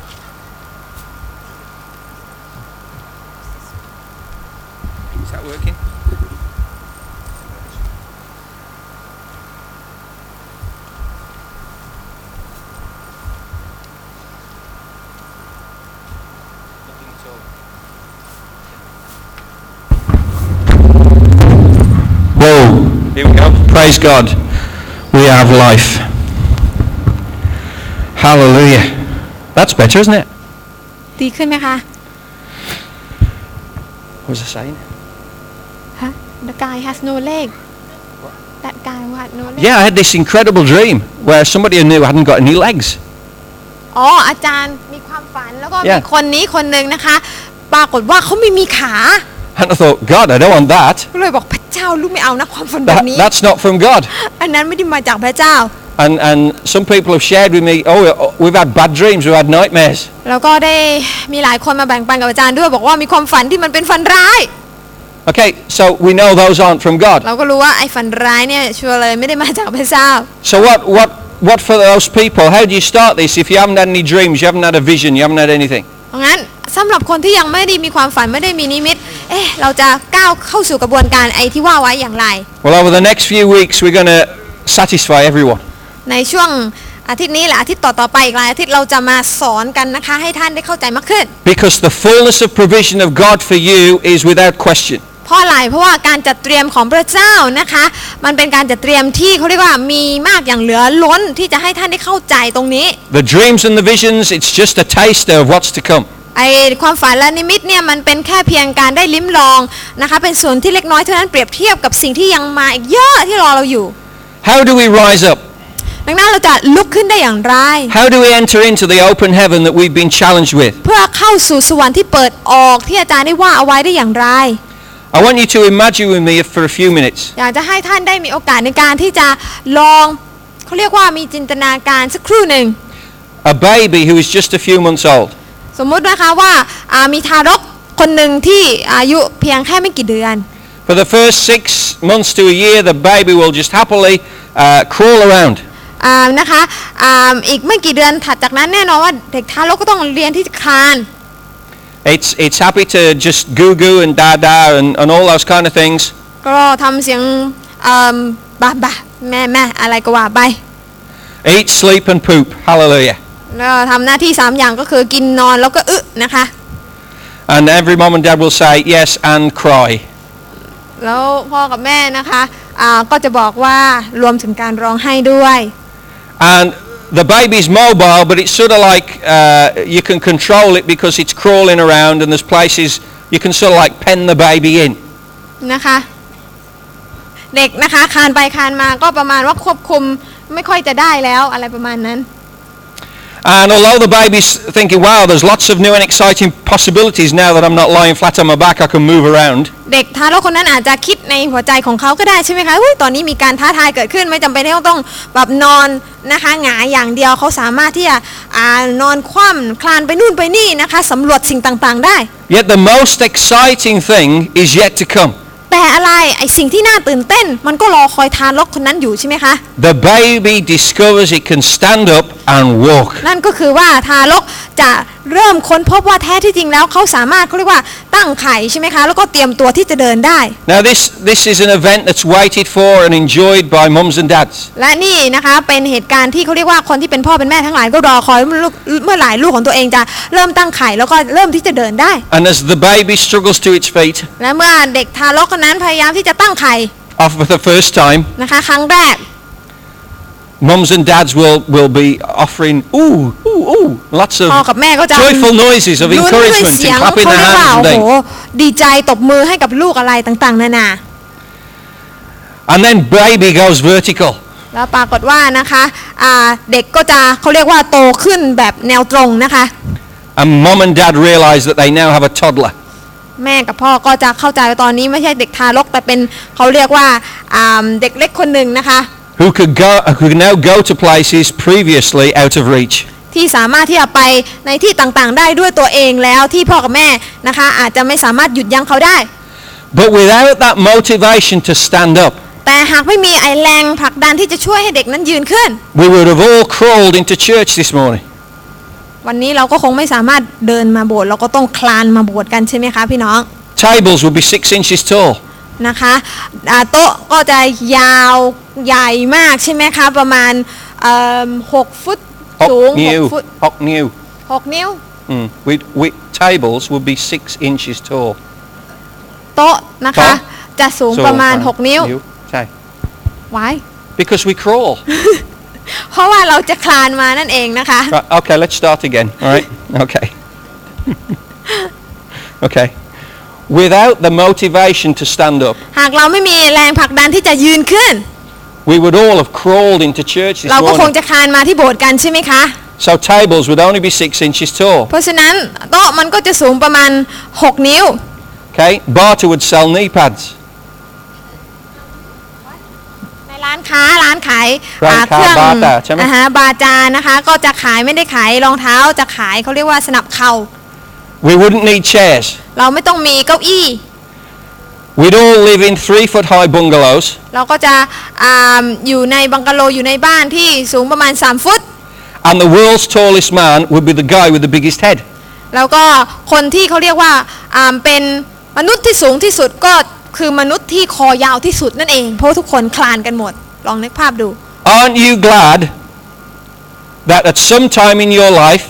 B: Praise God. We have life. Hallelujah. That's better, isn't it?
A: ดีขึ้นไหมคะ
B: What was I saying?
A: ฮะ The guy has no leg That guy who had no leg
B: Yeah, I had this incredible dream where somebody I knew hadn't got any legs.
A: อ๋ออาจารย์มีความฝันแล้วก็มี
B: Yeah.
A: คนนี้คนหนึ่งนะคะ ปรากฏว่าเขาไม่มีขา
B: And I thought, God, I don't want that.
A: ก็เลยบอกพระเจ้าลูกไม่เอานะความฝันแบบ
B: that
A: นี้
B: that's not from God.
A: อันนั้นไม่ได้มาจากพระเจ้า
B: And, and some people have shared with me, oh, we've had bad dreams, we've had nightmares.
A: แล้วก็ได้มีหลายคนมาแบ่งปันกับอาจารย์ด้วย บอกว่ามีความฝันที่มันเป็นฝันร้าย
B: Okay, so we know those aren't from God.
A: เราก็รู้ว่าไอ้ฝันร้ายเนี่ยชัวร์เลยไม่ได้มาจากพระเจ้า
B: So what, what, what for those people? How do you start this if you haven't had any dreams, you haven't had a vision, you haven't had anything?
A: เพราะงั้นสำหรับคนที่ยังไม่ได้มีความฝันไม่ได้มีนิมิต เอ๊ะเราจะก้าวเข้าสู่กระบวนการไอ้ที่ว่าไว้อย่างไร
B: Well, over the next few weeks, we're going to satisfy everyone.
A: ในช่วงอาทิตย์นี้และอาทิตย์ต่อๆไปอีกหลายอาทิตย์เราจะมาสอนกันนะคะให้ท่านได้เข้าใจมากขึ้น
B: Because the fullness of provision of God for you is without question.
A: เพราะอะไรเพราะว่าการจัดเตรียมของพระเจ้านะคะ มันเป็นการจัดเตรียมที่เขาเรียกว่ามีมากอย่างเหลือล้นที่จะให้ท่านได้เข้าใจตรงนี้
B: The dreams and the visions, it's just a taster of what's to come.
A: ไอความฝันและนิมิตเนี่ยมันเป็นแค่เพียงการได้ลิ้มลองนะคะเป็นส่วนที่เล็กน้อยเท่านั้นเปรียบเทียบกับสิ่งที่ยังมาอีกเยอะที่รอเราอยู่
B: How do we rise up?
A: ดังนั้นเราจะลุกขึ้นได้อย่างไร
B: How do we enter into the open heaven that we've been challenged with?
A: เพื่อเข้าสู่สวรรค์ที่เปิดออกที่อาจารย์ได้ว่าเอาไว้ได้อย่างไร
B: I want you to imagine with me for a few minutes
A: อยากจะให้ท่านได้มีโอกาสในการที่จะลองเขาเรียกว่ามีจินตนาการสักครู่หนึ่ง
B: a baby who is just a few months old.
A: สมมุตินะคะว่าอ่ามีทารกคนหนึ่งที่อายุเพียงแค่ไม่กี่เดือน
B: For the first six months to a year, the baby will just happily uh, crawl around.
A: อ่านะคะอ่าอีกไม่กี่เดือนถัดจากนั้นแน่นอนว่าเด็กทารกก็ต้องเรียนที่จะคลาน
B: It's, it's happy to just goo goo and da da and, and all those kind of things.
A: ก็ทำเสียงอ่าบะบะแม่แม่อะไรก็ว่าไป
B: Eat, sleep and poop. Hallelujah.
A: แล้วทำหน้าที่สามอย่างก็คือกินนอนแล้วก็อึนะคะ
B: And every mom and dad will say yes and cry.
A: แล้วพ่อกับแม่นะคะอ่าก็จะบอกว่ารวมถึงการร้องไห้ด้วย
B: And the baby's mobile, but it's sort of like uh, you can control it because it's crawling around and there's places you can sort of like pen the baby in.
A: นะคะเด็กนะคะคลานไปคลานมาก็ประมาณว่าควบคุมไม่ค่อยจะได้แล้วอะไรประมาณนั้น
B: And although the baby's thinking, wow, there's lots of new and exciting possibilities now that I'm not lying flat on my back, I can move around.
A: เด็กทารกคนนั้นอาจจะคิดในหัวใจของเขาก็ได้ใช่ไหมคะอุ้ยตอนนี้มีการท้าทายเกิดขึ้นไม่จำเป็นที่ต้องแบบนอนนะคะหงายอย่างเดียวเขาสามารถที่จะอ่านอนคว่ำคลานไปนู่นไปนี่นะคะสำรวจสิ่งต่างๆได้
B: Yet the most exciting thing is yet to come.
A: แต่อะไรไอสิ่งที่น่าตื่นเต้น มันก็รอคอยทารกคนนั้นอยู่ใช่ไหมคะ
B: The baby discovers it can stand up and walk.
A: นั่นก็คือว่าทารกจะเริ่มค้นพบว่าแท้ที่จริงแล้วเขาสามารถเขาเรียกว่าตั้งไข่ใช่ไหมคะ แล้วก็เตรียมตัวที่จะเดินได้
B: Now this, this is an event that's waited for and enjoyed by mums and dads.
A: และนี่นะคะเป็นเหตุการณ์ที่เขาเรียกว่าคนที่เป็นพ่อเป็นแม่ทั้งหลายก็รอคอยเมื่อลูกเมื่อไหร่ลูกของตัวเองจะเริ่มตั้งไข่แล้วก็เริ่มที่จะเดินได้
B: And as the baby struggles to its feet,
A: และเมื่อเด็กทารกคนนั้นพยายามที่จะตั้งไข่
B: off for the first time,
A: นะคะครั้งแรก
B: mums and dads will, will be offering, ooh, ooh, ooh, lots
A: พ่อ
B: of
A: กับแม่ก็จะ
B: joyful noises of
A: ลุ้นด้วย
B: encouragement
A: เสียง
B: and
A: เขา
B: clapping
A: เรีย
B: their
A: กว่า
B: hands
A: โอ้
B: and
A: โห
B: things.
A: ดีใจตบมือให้กับลูกอะไรต่างๆนานา
B: And then baby goes vertical.
A: แล้วปรากฏว่านะคะอ่าเด็กก็จะเขาเรียกว่าโตขึ้นแบบแนวตรงนะคะ
B: And mom and dad realize that they now have a toddler.
A: แม่กับพ่อก็จะเข้าใจว่าตอนนี้ไม่ใช่เด็กทารก แต่เป็นเขาเรียกว่าอ่าเด็กเล็กคนหนึ่งนะคะ
B: who could go who could now go to places previously out of reach.
A: ที่สามารถที่จะไปในที่ต่างๆ ได้ด้วยตัวเองแล้วที่พ่อกับแม่นะคะอาจจะไม่สามารถหยุดยั้งเขาได้
B: But without that motivation to stand up,
A: แต่หากไม่มีไอแรงผลักดันที่จะช่วยให้เด็กนั้นยืนขึ้น
B: we would have all crawled into church this morning.
A: วันนี้เราก็คงไม่สามารถเดินมาโบสถ์เราก็ต้องคลานมาโบสถ์กันใช่ไหมคะพี่น้อง
B: Tables would be six inches tall.
A: นะคะอ่าโต๊ะก็จะยาวใหญ่มากใช่ไหมคะประมาณเอิ่มหกฟุตสูง
B: Hok
A: หก
B: new,
A: ฟุต
B: hok new.
A: หกนิ้ว
B: Mm. We, we, tables would be six inches tall.
A: โต๊ะนะคะ
B: โต๊ะ
A: จะสูงประมาณ 6 นิ้ว
B: Say.
A: why
B: Because we crawl.
A: เพราะว่าเราจะคลานมานั่นเองนะคะ
B: Right, okay, let's start again. All right? Okay. okay. Without the motivation to stand up,
A: หากเราไม่มีแรงผลักดันที่จะยืนขึ้น
B: we would all have crawled into church this
A: เราก็คง
B: morning.
A: จะคลานมาที่โบสถ์กันใช่ไหมคะ
B: So tables would only be six inches tall.
A: เพราะฉะนั้นโต๊ะมันก็จะสูงประมาณ 6 นิ้ว
B: Okay? Barter would sell knee pads.
A: ร้านค้าร้านขาย
B: ร้านค้า
A: อ่
B: บาจาใช่ไหม
A: อ่าฮะบาจานะคะ ก็จะขายไม่ได้ขายรองเท้าจะขายเขาเรียกว่าสนับเข่า
B: We wouldn't need chairs.
A: เราไม่ต้องมีเก้าอี้
B: We'd all live in three foot high bungalows.
A: เราก็จะอาอยู่ในบังกะโลอยู่ในบ้านที่สูงประมาณ 3 ฟุต
B: And the world's tallest man would be the guy with the biggest head.
A: แล้วก็คนที่เขาเรียกว่าอ่าเป็นมนุษย์ที่สูงที่สุดก็ คือมนุษย์ที่คอยาวที่สุดนั่นเอง เพราะทุกคนคลานกันหมด ลองนึกภาพดู
B: Aren't you glad that at some time in your life,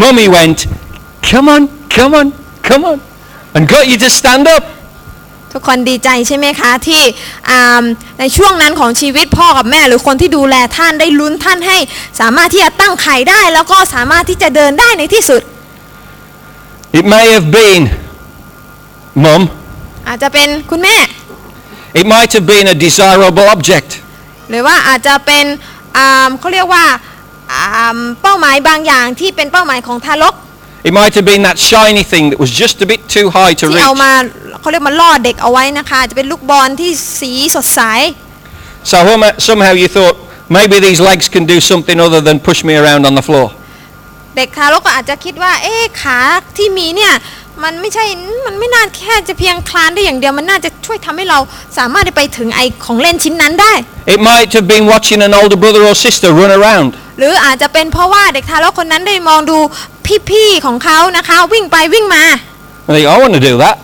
B: mummy went, come on, come on, come on, and got you to stand up?
A: ทุกคนดีใจใช่ไหมคะ ที่อ่าในช่วงนั้นของชีวิตพ่อกับแม่ หรือคนที่ดูแลท่านได้ลุ้นท่านให้ สามารถที่จะตั้งไข่ได้ แล้วก็สามารถที่จะเดินได้ในที่สุด
B: It may have been mum,
A: อาจจะเป็นคุณแม่
B: it might have been a desirable object.
A: หรือว่าอาจจะเป็นอ่าเขาเรียกว่าอ่าเป้าหมายบางอย่างที่เป็นเป้าหมายของทารก
B: It might have been that shiny thing that was just a bit too high to
A: ที่เอา
B: reach.
A: มาเขาเรียกมาล่อเด็กเอาไว้นะคะอาจจะเป็นลูกบอลที่สีสดใส
B: So hum- somehow you thought, maybe these legs can do something other than push me around on the floor.
A: เด็กทารกก็อาจจะคิดว่า เอ๊ะขาที่มีเนี่ย มันไม่ใช่มันไม่น่าแค่จะเพียงคลานได้อย่างเดียวมันน่าจะช่วยทำให้เราสามารถได้ไปถึงไอของเล่นชิ้นนั้นได้
B: It might have been watching an older brother or sister run around.
A: หรืออาจจะเป็นเพราะว่าเด็กทารกคนนั้นได้มองดูพี่ๆของเขานะคะ วิ่งไปวิ่งมา
B: And they go, I want to do that.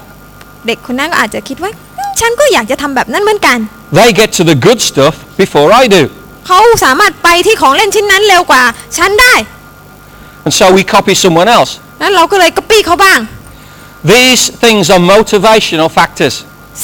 A: เด็กคนนั้นก็อาจจะคิดว่าอืมฉันก็อยากจะทำแบบนั้นเหมือนกัน
B: They get to the good stuff before I do.
A: เขาสามารถไปที่ของเล่นชิ้นนั้นเร็วกว่าฉันได้
B: And so we copy someone else.
A: นั้นเราก็เลยก๊อปปี้เขาบ้าง
B: These things are motivational factors.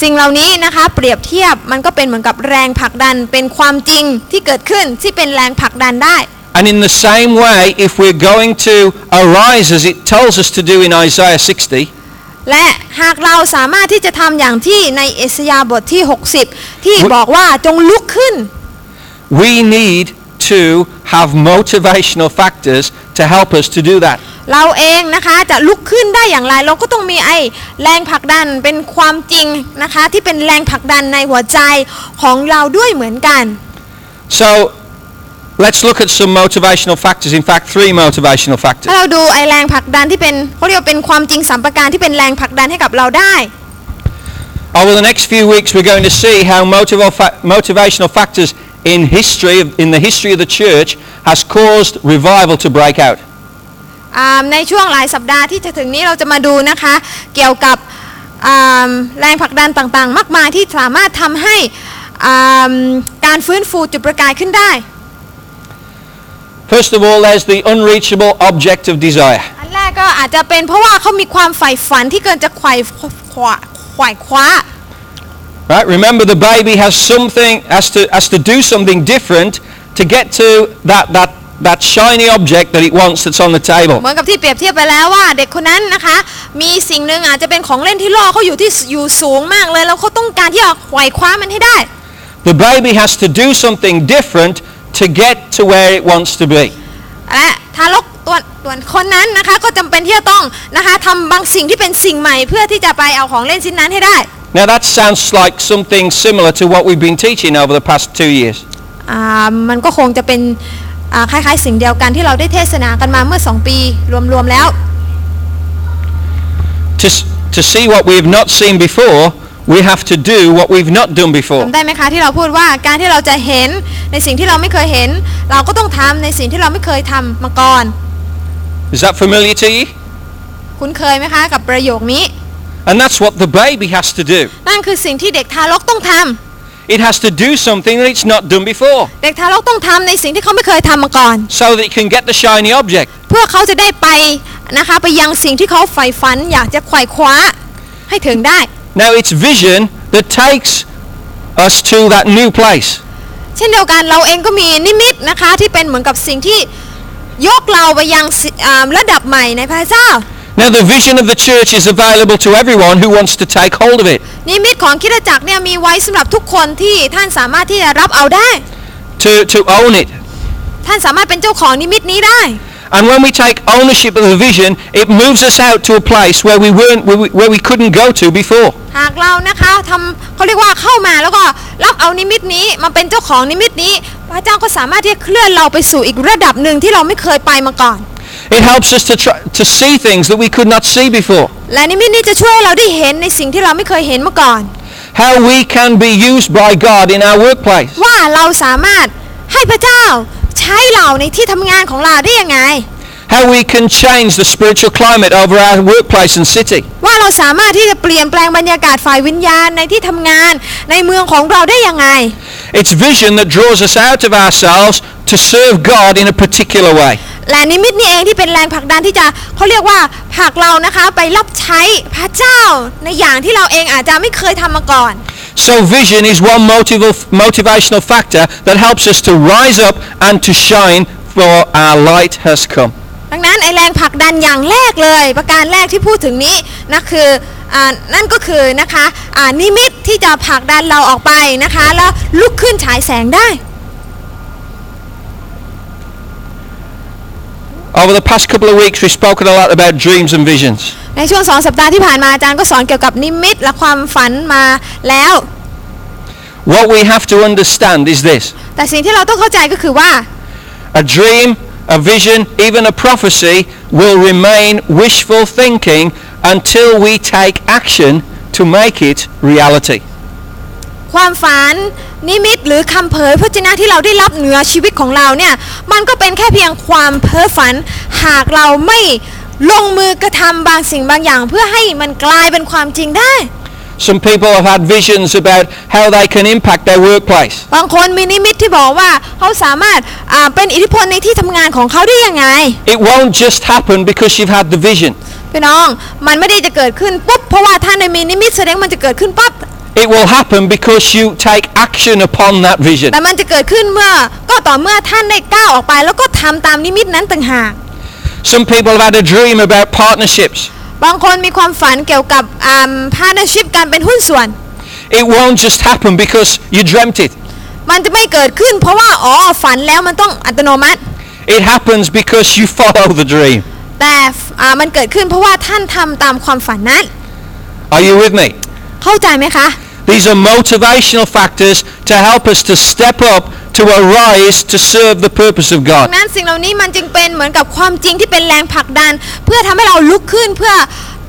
A: สิ่งเหล่านี้นะคะเปรียบเทียบมันก็เป็นเหมือนกับแรงผลักดันเป็นความจริงที่เกิดขึ้นที่เป็นแรงผลักดันได้
B: And in the same way, if we're going to arise as it tells us to do in Isaiah 60,
A: และหากเราสามารถที่จะทำอย่างที่ในเอสยาห์บทที่ 60 ที่
B: ว
A: บอกว่าจงลุกขึ้น
B: we need to have motivational factors to help us to do that.
A: เราเองนะคะจะลุกขึ้นได้อย่างไรเราก็ต้องมีไอแรงผลักดันเป็นความจริงนะคะที่เป็นแรงผลักดันในหัวใจของเราด้วยเหมือนกัน
B: So let's look at some motivational factors. In fact, three motivational
A: ถ้า
B: factors.
A: เราดูไอแรงผลักดันที่เป็นเขาเรียกว่าเป็นความจริงสัมประการที่เป็นแรงผลักดันให้กับเราได้
B: Over the next few weeks, we're going to see how motiva- fa- motivational factors in history, in the history of the church, has caused revival to break out.
A: อ่าในช่วงหลายสัปดาห์ที่จะถึงนี้เราจะมาดูนะคะ เกี่ยวกับอ่าแรงผลักดันต่างๆ มากมายที่สามารถทำให้อ่าการฟื้นฟูจุดประกายขึ้นได้
B: First of all, there's the unreachable object of desire.
A: อันแรกก็อาจจะเป็นเพราะว่าเขามีความใฝ่ฝันที่เกินจะไขว่ขวาไขว่คว้า
B: Right? Remember, the baby has something, has to, has to do something different to get to that, that, that shiny object that it wants that's on the table.
A: เหมือนกับที่เปรียบเทียบไปแล้วว่าเด็กคนนั้นนะคะ มีสิ่งหนึ่งอาจจะเป็นของเล่นที่ล่อเขาอยู่ที่อยู่สูงมากเลยแล้วเขาต้องการที่จะไขว่คว้ามันให้ได้
B: The baby has to do something different to get to where it wants to be.
A: และทารกตัวตัวคนนั้นนะคะก็จำเป็นที่จะต้องนะคะทำบางสิ่งที่เป็นสิ่งใหม่เพื่อที่จะไปเอาของเล่นชิ้นนั้นให้ได้
B: Now that sounds like something similar to what we've been teaching over the past two years.
A: อ่ามันก็คงจะเป็นอ่า คล้ายๆ สิ่งเดียวกันที่เราได้เทศนากันมาเมื่อ 2 ปี รวมๆแล้ว
B: To, s- to see what we have not seen before, we have to do what we've not done before.
A: จำได้ไหมคะที่เราพูดว่าการที่เราจะเห็นในสิ่งที่เราไม่เคยเห็น เราก็ต้องทำในสิ่งที่เราไม่เคยทำมาก่อน
B: Is that familiar to you?
A: คุ้นเคยไหมคะกับประโยคนี้
B: And that's what the baby has to do.
A: นั่นคือสิ่งที่เด็กทารกต้องทำ
B: It has to do something that it's not done before
A: เด็กทารกต้องทำในสิ่งที่เขาไม่เคยทำมาก่อน
B: so that it can get the shiny object.
A: เพื่อเขาจะได้ไปนะคะไปยังสิ่งที่เขาใฝ่ฝัน อยากจะไขว่คว้าให้ถึงได้
B: Now it's vision that takes us to that new place.
A: เช่นเดียวกันเราเองก็มีนิมิตนะคะที่เป็นเหมือนกับสิ่งที่ยกเราไปยังสิอ่าระดับใหม่ในพระเจ้า
B: Now, the vision of the church is available to everyone who wants to take hold of it,
A: นิมิตของคริสตจักรเนี่ยมีไว้สำหรับทุกคนที่ท่านสามารถที่จะรับเอาได้
B: to, to own it.
A: ท่านสามารถเป็นเจ้าของนิมิตนี้ได้
B: And when we take ownership of the vision, it moves us out to a place where we weren't, where we, where we couldn't go to before.
A: หากเรานะคะทำเขาเรียกว่าเข้ามาแล้วก็รับเอานิมิตนี้มาเป็นเจ้าของนิมิตนี้ พระเจ้าก็สามารถที่จะเคลื่อนเราไปสู่อีกระดับหนึ่งที่เราไม่เคยไปมาก่อน
B: It helps us to, try, to see things that we could not see before.
A: และนิมิตนี้จะช่วยให้เราได้เห็นในสิ่งที่เราไม่เคยเห็นมาก่อน
B: How we can be used by God in our workplace.
A: ว่าเราสามารถให้พระเจ้าใช้เราในที่ทำงานของเราได้ยังไง
B: How we can change the spiritual climate over our workplace and city.
A: ว่าเราสามารถที่จะเปลี่ยนแปลงบรรยากาศฝ่ายวิญญาณในที่ทำงานในเมืองของเราได้ยังไง
B: It's vision that draws us out of ourselves to serve God in a particular way.
A: และนิมิตนี่เองที่เป็นแรงผลักดันที่จะเขาเรียกว่าผลักเรานะคะไปรับใช้พระเจ้าในอย่างที่เราเองอาจจะไม่เคยทำมาก่อน
B: So vision is one motival, motivational factor that helps us to rise up and to shine for our light has come.
A: ดังนั้นไอแรงผลักดันอย่างแรกเลย ประการแรกที่พูดถึงนี้นะคืออานั่นก็คือนะคะอ่านิมิตที่จะผลักดันเราออกไปนะคะแล้วลุกขึ้นฉายแสงได้
B: Over the past couple of weeks, we've spoken a lot about dreams and visions.
A: ในช่วงสองสัปดาห์ที่ผ่านมาอาจารย์ก็สอนเกี่ยวกับนิมิตและความฝันมาแล้ว
B: What we have to understand is this.
A: แต่สิ่งที่เราต้องเข้าใจก็คือว่า
B: A dream, a vision, even a prophecy will remain wishful thinking until we take action to make it reality.
A: ความฝัน นิมิตหรือคำเผยพระเจนะที่เราได้รับเหนือชีวิตของเราเนี่ยมันก็เป็นแค่เพียงความเพ้อฝัน หากเราไม่ลงมือกระทำบางสิ่งบางอย่าง เพื่อให้มันกลายเป็นความจริงได้
B: Some people have had visions about how they can impact their workplace.
A: บางคนมีนิมิตที่บอกว่าเขาสามารถอ่าเป็นอิทธิพลในที่ทำงานของเขาได้ยังไง
B: It won't just happen because you've had the vision.
A: พี่น้องมันไม่ได้จะเกิดขึ้นปุ๊บเพราะว่าท่านได้มีนิมิตแสดงมันจะเกิดขึ้นปั๊บ
B: It will happen because you take action upon that vision.
A: แต่มันจะเกิดขึ้นเมื่อก็ต่อเมื่อท่านได้ก้าวออกไป แล้วก็ทำตามนิมิตนั้นต่างหาก
B: Some people have had a dream about partnerships.
A: บางคนมีความฝันเกี่ยวกับอ่าพาร์ทเนอร์ชิพการเป็นหุ้นส่วน
B: It won't just happen because you dreamt it.
A: มันจะไม่เกิดขึ้น เพราะว่าอ๋อฝันแล้วมันต้องอัตโนมัติ
B: It happens because you follow the dream.
A: แต่อ่ามันเกิดขึ้นเพราะว่าท่านทำตามความฝันนั้น
B: Are you with me?
A: เข้าใจไหมคะ
B: These are motivational factors to help us to step up, to arise, to serve the purpose of
A: ดั
B: God.
A: งนั้นสิ่งเหล่านี้มันจึงเป็นเหมือนกับความจริงที่เป็นแรงผลักดัน เพื่อทำให้เราลุกขึ้นเพื่อ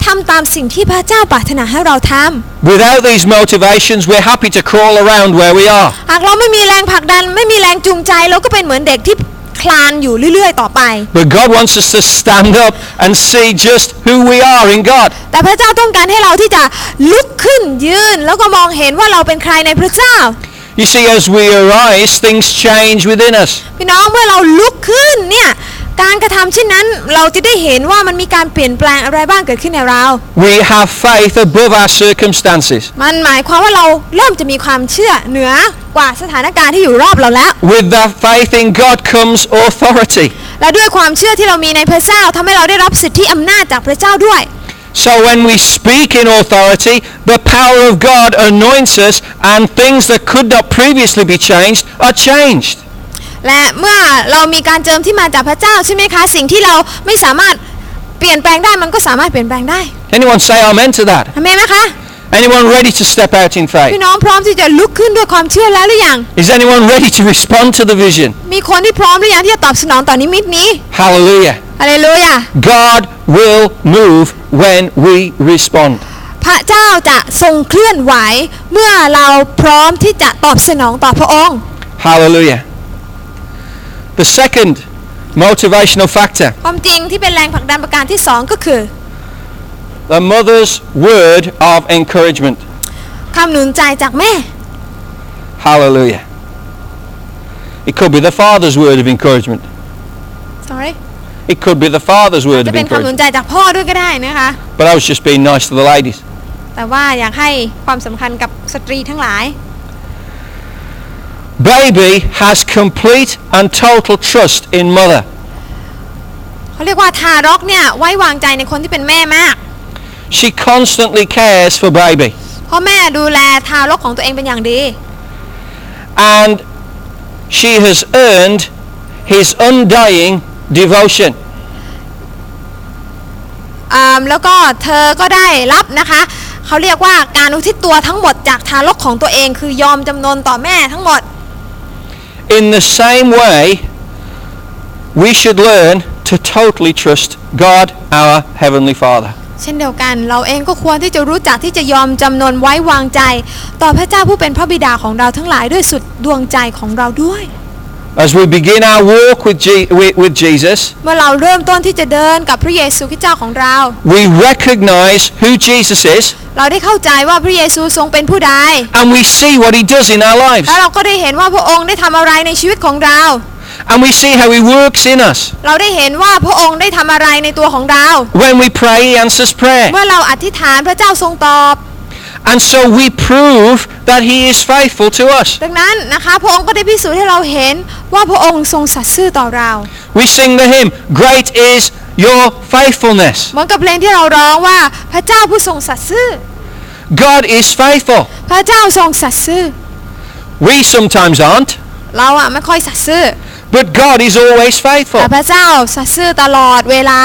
A: ทำตามสิ่งที่พระเจ้าปรารถนาให้เราทำ
B: Without these motivations, we're happy to crawl around where we are.
A: หากเราไม่มีแรงผลักดันไม่มีแรงจูงใจเราก็เป็นเหมือนเด็กที่ คลานอยู่เรื่อยๆต่อไป
B: But God wants us to stand up and see just who we are in God.
A: แต่พระเจ้าต้องการให้เราที่จะลุกขึ้นยืน แล้วก็มองเห็นว่าเราเป็นใครในพระเจ้า
B: You see, as we arise, things change within us.
A: พี่น้องเมื่อเราลุกขึ้นเนี่ย การกระทำเช่นนั้นเราจะได้เห็นว่ามันมีการเปลี่ยนแปลงอะไรบ้างเกิดขึ้นในเรา
B: We have faith above our circumstances.
A: มันหมายความว่าเราเริ่มจะมีความเชื่อเหนือกว่าสถานการณ์ที่อยู่รอบเราแล้ว
B: With that faith in God comes authority.
A: และด้วยความเชื่อที่เรามีในพระเจ้าทำให้เราได้รับสิทธิอำนาจจากพระเจ้าด้วย
B: So when we speak in authority, the power of God anoints us and things that could not previously be changed are changed.
A: และเมื่อเรามีการเจิมที่มาจากพระเจ้าใช่ไหมคะ สิ่งที่เราไม่สามารถเปลี่ยนแปลงได้มันก็สามารถเปลี่ยนแปลงได้
B: Anyone say amen to that?
A: อเมนไหมคะ
B: Anyone ready to step out in
A: พี่
B: faith?
A: น้องพร้อมที่จะลุกขึ้นด้วยความเชื่อแล้วหรือยัง
B: Is anyone ready to respond to the vision?
A: มีคนที่พร้อมหรือยังที่จะตอบสนองต่อนิมิตนี้
B: Hallelujah.
A: อะไรเลยอะ
B: God will move when we respond.
A: พระเจ้าจะทรงเคลื่อนไหวเมื่อเราพร้อมที่จะตอบสนองต่อพระองค์
B: Hallelujah. The second motivational factor,
A: ความจริงที่เป็นแรงผลักดันประการที่สองก็คือ
B: the mother's word of encouragement.
A: คำหนุนใจจากแม่
B: Hallelujah. It could be the father's word of encouragement.
A: sorry
B: It could be the father's word
A: จะ
B: of
A: เป็นคำหนุน
B: encouragement.
A: ใจจากพ่อด้วยก็ได้นะคะ
B: But I was just being nice to the ladies.
A: แต่ว่าอยากให้ความสำคัญกับสตรีทั้งหลาย
B: baby has complete and total trust in mother.
A: เขาเรียกว่าทารกเนี่ยไว้วางใจในคนที่เป็นแม่มาก
B: She constantly cares for baby.
A: เพราะแม่ดูแลทารกของตัวเองเป็นอย่างดี
B: And she has earned his undying devotion.
A: อ่าแล้วก็เธอก็ได้รับนะคะเขาเรียกว่าการอุทิศตัวทั้งหมดจากทารกของตัวเองคือยอมจำนนต่อแม่ทั้งหมด
B: In the same way, we should learn to totally trust God, our Heavenly Father.
A: เช่นเดียวกันเราเองก็ควรที่จะรู้จักที่จะยอมจำนนไว้วางใจ ต่อพระเจ้าผู้เป็นพระบิดาของเราทั้งหลายด้วยสุดดวงใจของเราด้วย
B: As we begin our walk with, Je- with, with Jesus,
A: เมื่อเราเริ่มต้นที่จะเดินกับพระเยซูคริสต์เจ้าของเรา
B: we recognize who Jesus is
A: เราได้เข้าใจว่าพระเยซูทรงเป็นผู้ใด
B: and we see what he does in our lives.
A: แล้วเราก็ได้เห็นว่าพระองค์ได้ทำอะไรในชีวิตของเรา
B: And we see how he works in us.
A: เราได้เห็นว่าพระองค์ได้ทำอะไรในตัวของเรา
B: When we pray, he answers prayer.
A: เมื่อเราอธิษฐานพระเจ้าทรงตอบ
B: And so we prove that he is faithful to us.
A: ดังนั้นนะคะพระองค์ก็ได้พิสูจน์ให้เราเห็นว่าพระองค์ทรงสัตย์ซื่อต่อเรา
B: We sing the hymn, Great is your faithfulness.
A: เหมือนกับเพลงที่เราร้องว่าพระเจ้าผู้ทรงสัตย์ซื่อ
B: God is faithful.
A: พระเจ้าทรงสัตย์ซื่อ
B: We sometimes aren't,
A: เราอะไม่ค่อยสัตย์ซื่อ
B: but God is always
A: แต่
B: faithful.
A: พระเจ้าสัตย์ซื่อตลอดเวลา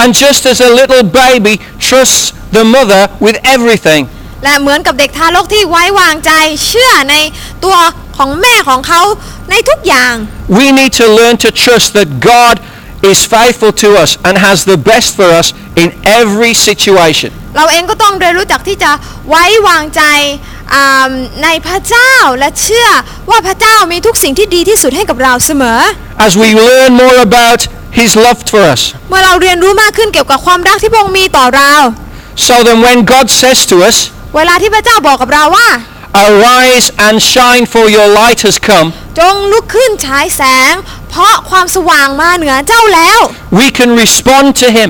B: And just as a little baby trusts the mother with everything,
A: และเหมือนกับเด็กทารกที่ไว้วางใจเชื่อในตัวของแม่ของเขาในทุกอย่าง
B: we need to learn to trust that God is faithful to us and has the best for us in every situation.
A: เราเองก็ต้องเรียนรู้จักที่จะไว้วางใจอ่าในพระเจ้าและเชื่อว่าพระเจ้ามีทุกสิ่งที่ดีที่สุดให้กับเราเสมอ
B: As we learn more about his love for us,
A: เมื่อเราเรียนรู้มากขึ้นเกี่ยวกับความรักที่พระองค์มีต่อเรา
B: so then when God says to us,
A: เวลาที่พระเจ้าบอกกับเราว่า
B: Arise and shine for your light has come,
A: จงลุกขึ้นฉายแสง เพราะความสว่างมาเหนือเจ้าแล้ว
B: we can respond to him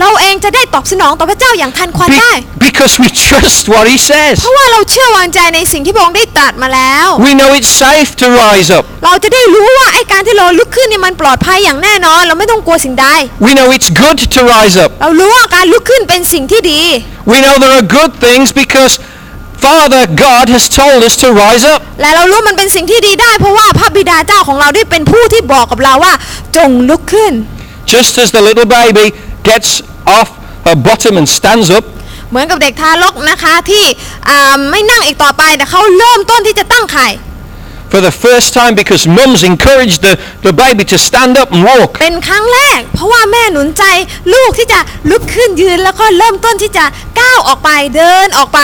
A: เราเองจะได้ตอบสนองต่อพระเจ้าอย่างทันควัน
B: be-
A: ได้
B: because we trust what he says.
A: เพราะว่าเราเชื่อวางใจในสิ่งที่พระองค์ได้ตรัสมาแล้ว
B: We know it's safe to rise up.
A: เราจะได้รู้ว่าไอ้การที่เราลุกขึ้นเนี่ยมันปลอดภัยอย่างแน่นอน เราไม่ต้องกลัวสิ่งใด
B: We know it's good to rise up.
A: เรารู้ว่าการลุกขึ้นเป็นสิ่งที่ดี
B: We know there are good things because Father God has told us to rise up.
A: และเรารู้มันเป็นสิ่งที่ดีได้ เพราะว่าพระบิดาเจ้าของเราได้เป็นผู้ที่บอกกับเราว่า จงลุกขึ้น
B: Just as the little baby gets off her bottom and stands up,
A: เหมือนกับเด็กทารกนะคะที่อ่าไม่นั่งอีกต่อไปแต่เขาเริ่มต้นที่จะตั้งไข่
B: for the first time because mums encouraged the, the baby to stand up and walk.
A: เป็นครั้งแรก เพราะว่าแม่หนุนใจลูกที่จะลุกขึ้นยืนแล้วก็เริ่มต้นที่จะก้าวออกไปเดินออกไป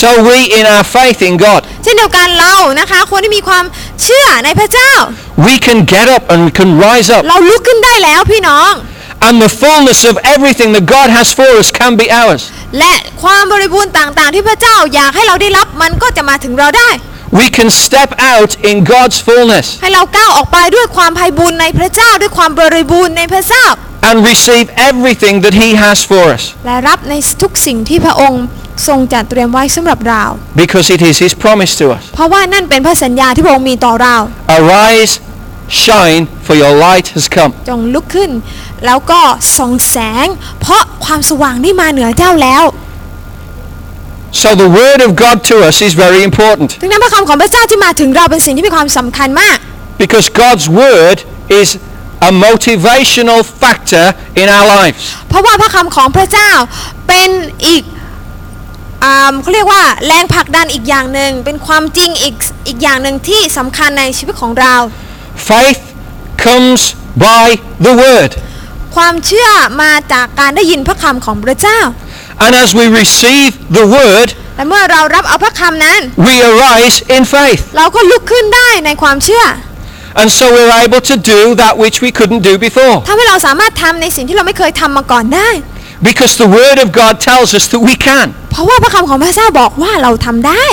B: So we, in our faith in God,
A: เช่นเดียวกันเรานะคะควรที่มีความเชื่อในพระเจ้า
B: we can get up and we can rise up.
A: เราลุกขึ้นได้แล้วพี่น้อง
B: And the fullness of everything that God has for us can be ours.
A: และความบริบูรณ์ต่างๆ ที่พระเจ้าอยากให้เราได้รับมันก็จะมาถึงเราได้
B: We can step out in God's fullness
A: ให้เราก้าวออกไปด้วยความภัยบุญในพระเจ้าด้วยความบริบูรณ์ในพระเจ้า
B: and receive everything that He has for us
A: และรับในทุกสิ่งที่พระองค์ทรงจัดเตรียมไว้สำหรับเรา
B: because it is His promise to us.
A: เพราะว่านั่นเป็นพระสัญญาที่พระองค์มีต่อเรา
B: Arise, shine, for your light has come.
A: จงลุกขึ้น แล้วก็ส่องแสง เพราะความสว่างได้มาเหนือเจ้าแล้ว
B: So the word of God to us is very important
A: ดังนั้นพระคำของพระเจ้าที่มาถึงเราเป็นสิ่งที่มีความสำคัญมาก
B: because God's word is a motivational factor in our lives.
A: เพราะว่าพระคำของพระเจ้าเป็นอีกอ่าเขาเรียกว่าแรงผลักดันอีกอย่างหนึ่งเป็นความจริงอีกอีกอย่างหนึ่งที่สำคัญในชีวิตของเรา
B: Faith comes by the word.
A: ความเชื่อมาจากการได้ยินพระคำของพระเจ้า
B: And as we receive the word,
A: และเมื่อเรารับเอาพระคำนั้น
B: we arise in faith.
A: เราก็ลุกขึ้นได้ในความเชื่อ
B: And so we're able to do that which we couldn't do before.
A: ทำให้เราสามารถทำในสิ่งที่เราไม่เคยทำมาก่อนได้
B: Because the word of God tells us that we can.
A: เพราะว่าพระคำของพระเจ้าบอกว่าเราทำได้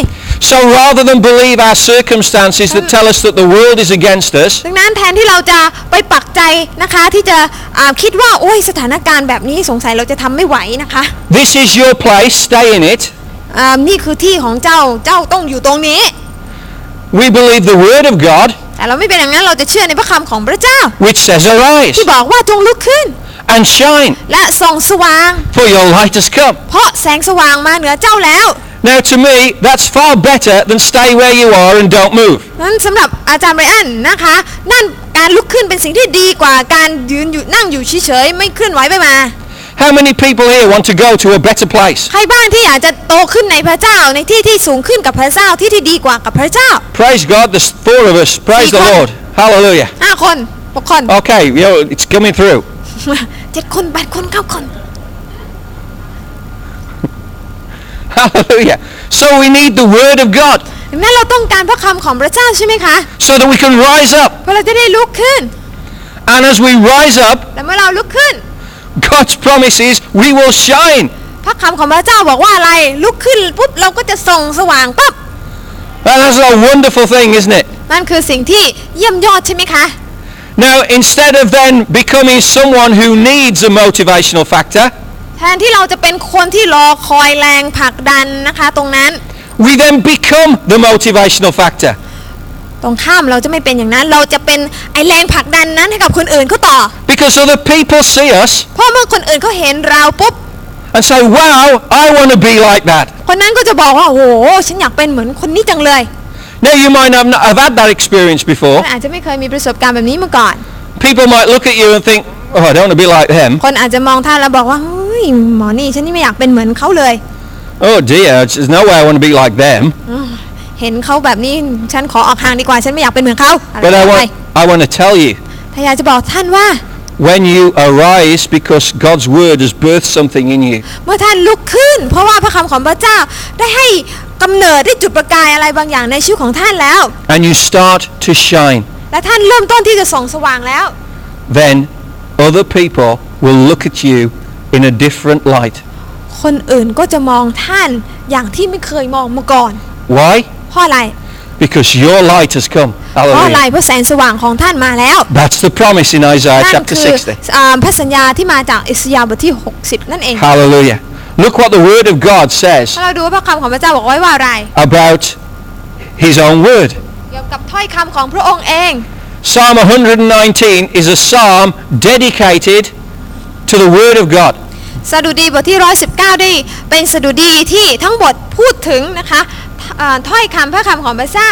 B: So rather than believe our circumstances that tell us that the world is against us,
A: ดังนั้นแทนที่เราจะไปปักใจนะคะที่จะอ่าคิดว่าโอ้ยสถานการณ์แบบนี้สงสัยเราจะทำไม่ไหวนะคะ
B: this is your place, stay in it.
A: อ่านี่คือที่ของเจ้าเจ้าต้องอยู่ตรงนี้
B: we believe the word of God
A: แต่เราไม่เป็นอย่างนั้นเราจะเชื่อในพระคำของพระเจ้า
B: which says arise
A: ที่บอกว่าจงลุกขึ้น
B: and shine
A: และส่องสว่าง
B: for your light has come.
A: เพราะแสงสว่างมาเหนือเจ้าแล้ว
B: Now to me that's far better than stay where you are and don't move.
A: นั้นสำหรับอาจารย์ไบรอันนะคะนั่นการลุกขึ้นเป็นสิ่งที่ดีกว่าการยืนอยู่นั่งอยู่เฉยๆไม่เคลื่อนไหวไปมา
B: How many people here want to go to a better place?
A: ใครบ้างที่อยากจะโตขึ้นในพระเจ้าในที่ที่สูงขึ้นกับพระเจ้าที่ที่ดีกว่ากับพระเจ้า
B: Praise God, there's four of us. Praise the
A: สี่คน
B: Lord. Hallelujah.
A: ห้าคนหกคน
B: Okay, you know, it's coming through.
A: เจ็ดคนแปดคนเก้าคน
B: Hallelujah. So we need the word of God
A: ดังนั้นเราต้องการพระคำของพระเจ้าใช่ไหมคะ
B: so that we can rise up.
A: เพื่อเราจะได้ลุกขึ้น
B: And as we rise up,
A: และเมื่อเราลุกขึ้น
B: God's promise is we will shine.
A: พระคำของพระเจ้าบอกว่าอะไร ลุกขึ้นปุ๊บเราก็จะส่องสว่างปั๊บ
B: And that's a wonderful thing, isn't it?
A: นั่นคือสิ่งที่เยี่ยมยอดใช่ไหมคะ
B: Now, instead of then becoming someone who needs a motivational factor,
A: แทนที่เราจะเป็นคนที่รอคอยแรงผลักดันนะคะตรงนั้น
B: we then become the motivational factor.
A: ตรงข้ามเราจะไม่เป็นอย่างนั้น เราจะเป็นไอแรงผลักดันนั้นให้กับคนอื่นเขาต่อ
B: Because other people see us
A: เพราะเมื่อคนอื่นเขาเห็นเราปุ๊บ
B: and say, wow, I want to be like that.
A: คนนั้นก็จะบอกว่าโอ้โหฉันอยากเป็นเหมือนคนนี้จังเลย
B: Now, you might have, not have had that experience before.
A: อาจจะไม่เคยมีประสบการณ์แบบนี้มาก่อน
B: People might look at you and think, oh, I don't want to be like them.
A: คนอาจจะมองท่านแล้วบอกว่าเฮ้ยหมอนี่ฉันนี่ไม่อยากเป็นเหมือนเขาเลย
B: Oh dear, there's no way I want to be like them.
A: เห็นเขาแบบนี้ฉันขอออกห่างดีกว่าฉันไม่อยากเป็นเหมือนเขาอะไร
B: But I
A: ไป
B: want, I want to tell you,
A: ถ้าอยากจะบอกท่านว่า
B: when you arise because God's word has birthed something in you,
A: เมื่อท่านลุกขึ้น เพราะว่าพระคำของพระเจ้าได้ให้ กำเนิดได้จุดประกายอะไรบางอย่างในชีวิตของท่านแล้ว
B: and you start to shine,
A: และท่านเริ่มต้นที่จะส่องสว่างแล้ว
B: then other people will look at you in a different light.
A: คนอื่นก็จะมองท่านอย่างที่ไม่เคยมองมาก่อน
B: Why?
A: เพราะอะไร
B: Because your light has come.
A: เพราะอะไร
B: Hallelujah.
A: เพราะแสงสว่างของท่านมาแล้ว
B: That's the promise in Isaiah
A: นั่น
B: chapter
A: คือ
B: 60.
A: อ่าพระสัญญาที่มาจากอิสยาห์บทที่ 60 นั่นเอง
B: Hallelujah. Look what the word of God says
A: ถ้าเราดูว่าพระคำของพระเจ้าบอกไว้ว่าอะไร
B: about his own word.
A: เกี่ยวกับถ้อยคำของพระองค์เอง
B: Psalm 119 is a psalm dedicated to the word of God.
A: สดุดีบทที่ 119ได้เป็นสดุดีที่ทั้งบทพูดถึงนะคะอ่าถ้อยคำพระคำของพระเจ้า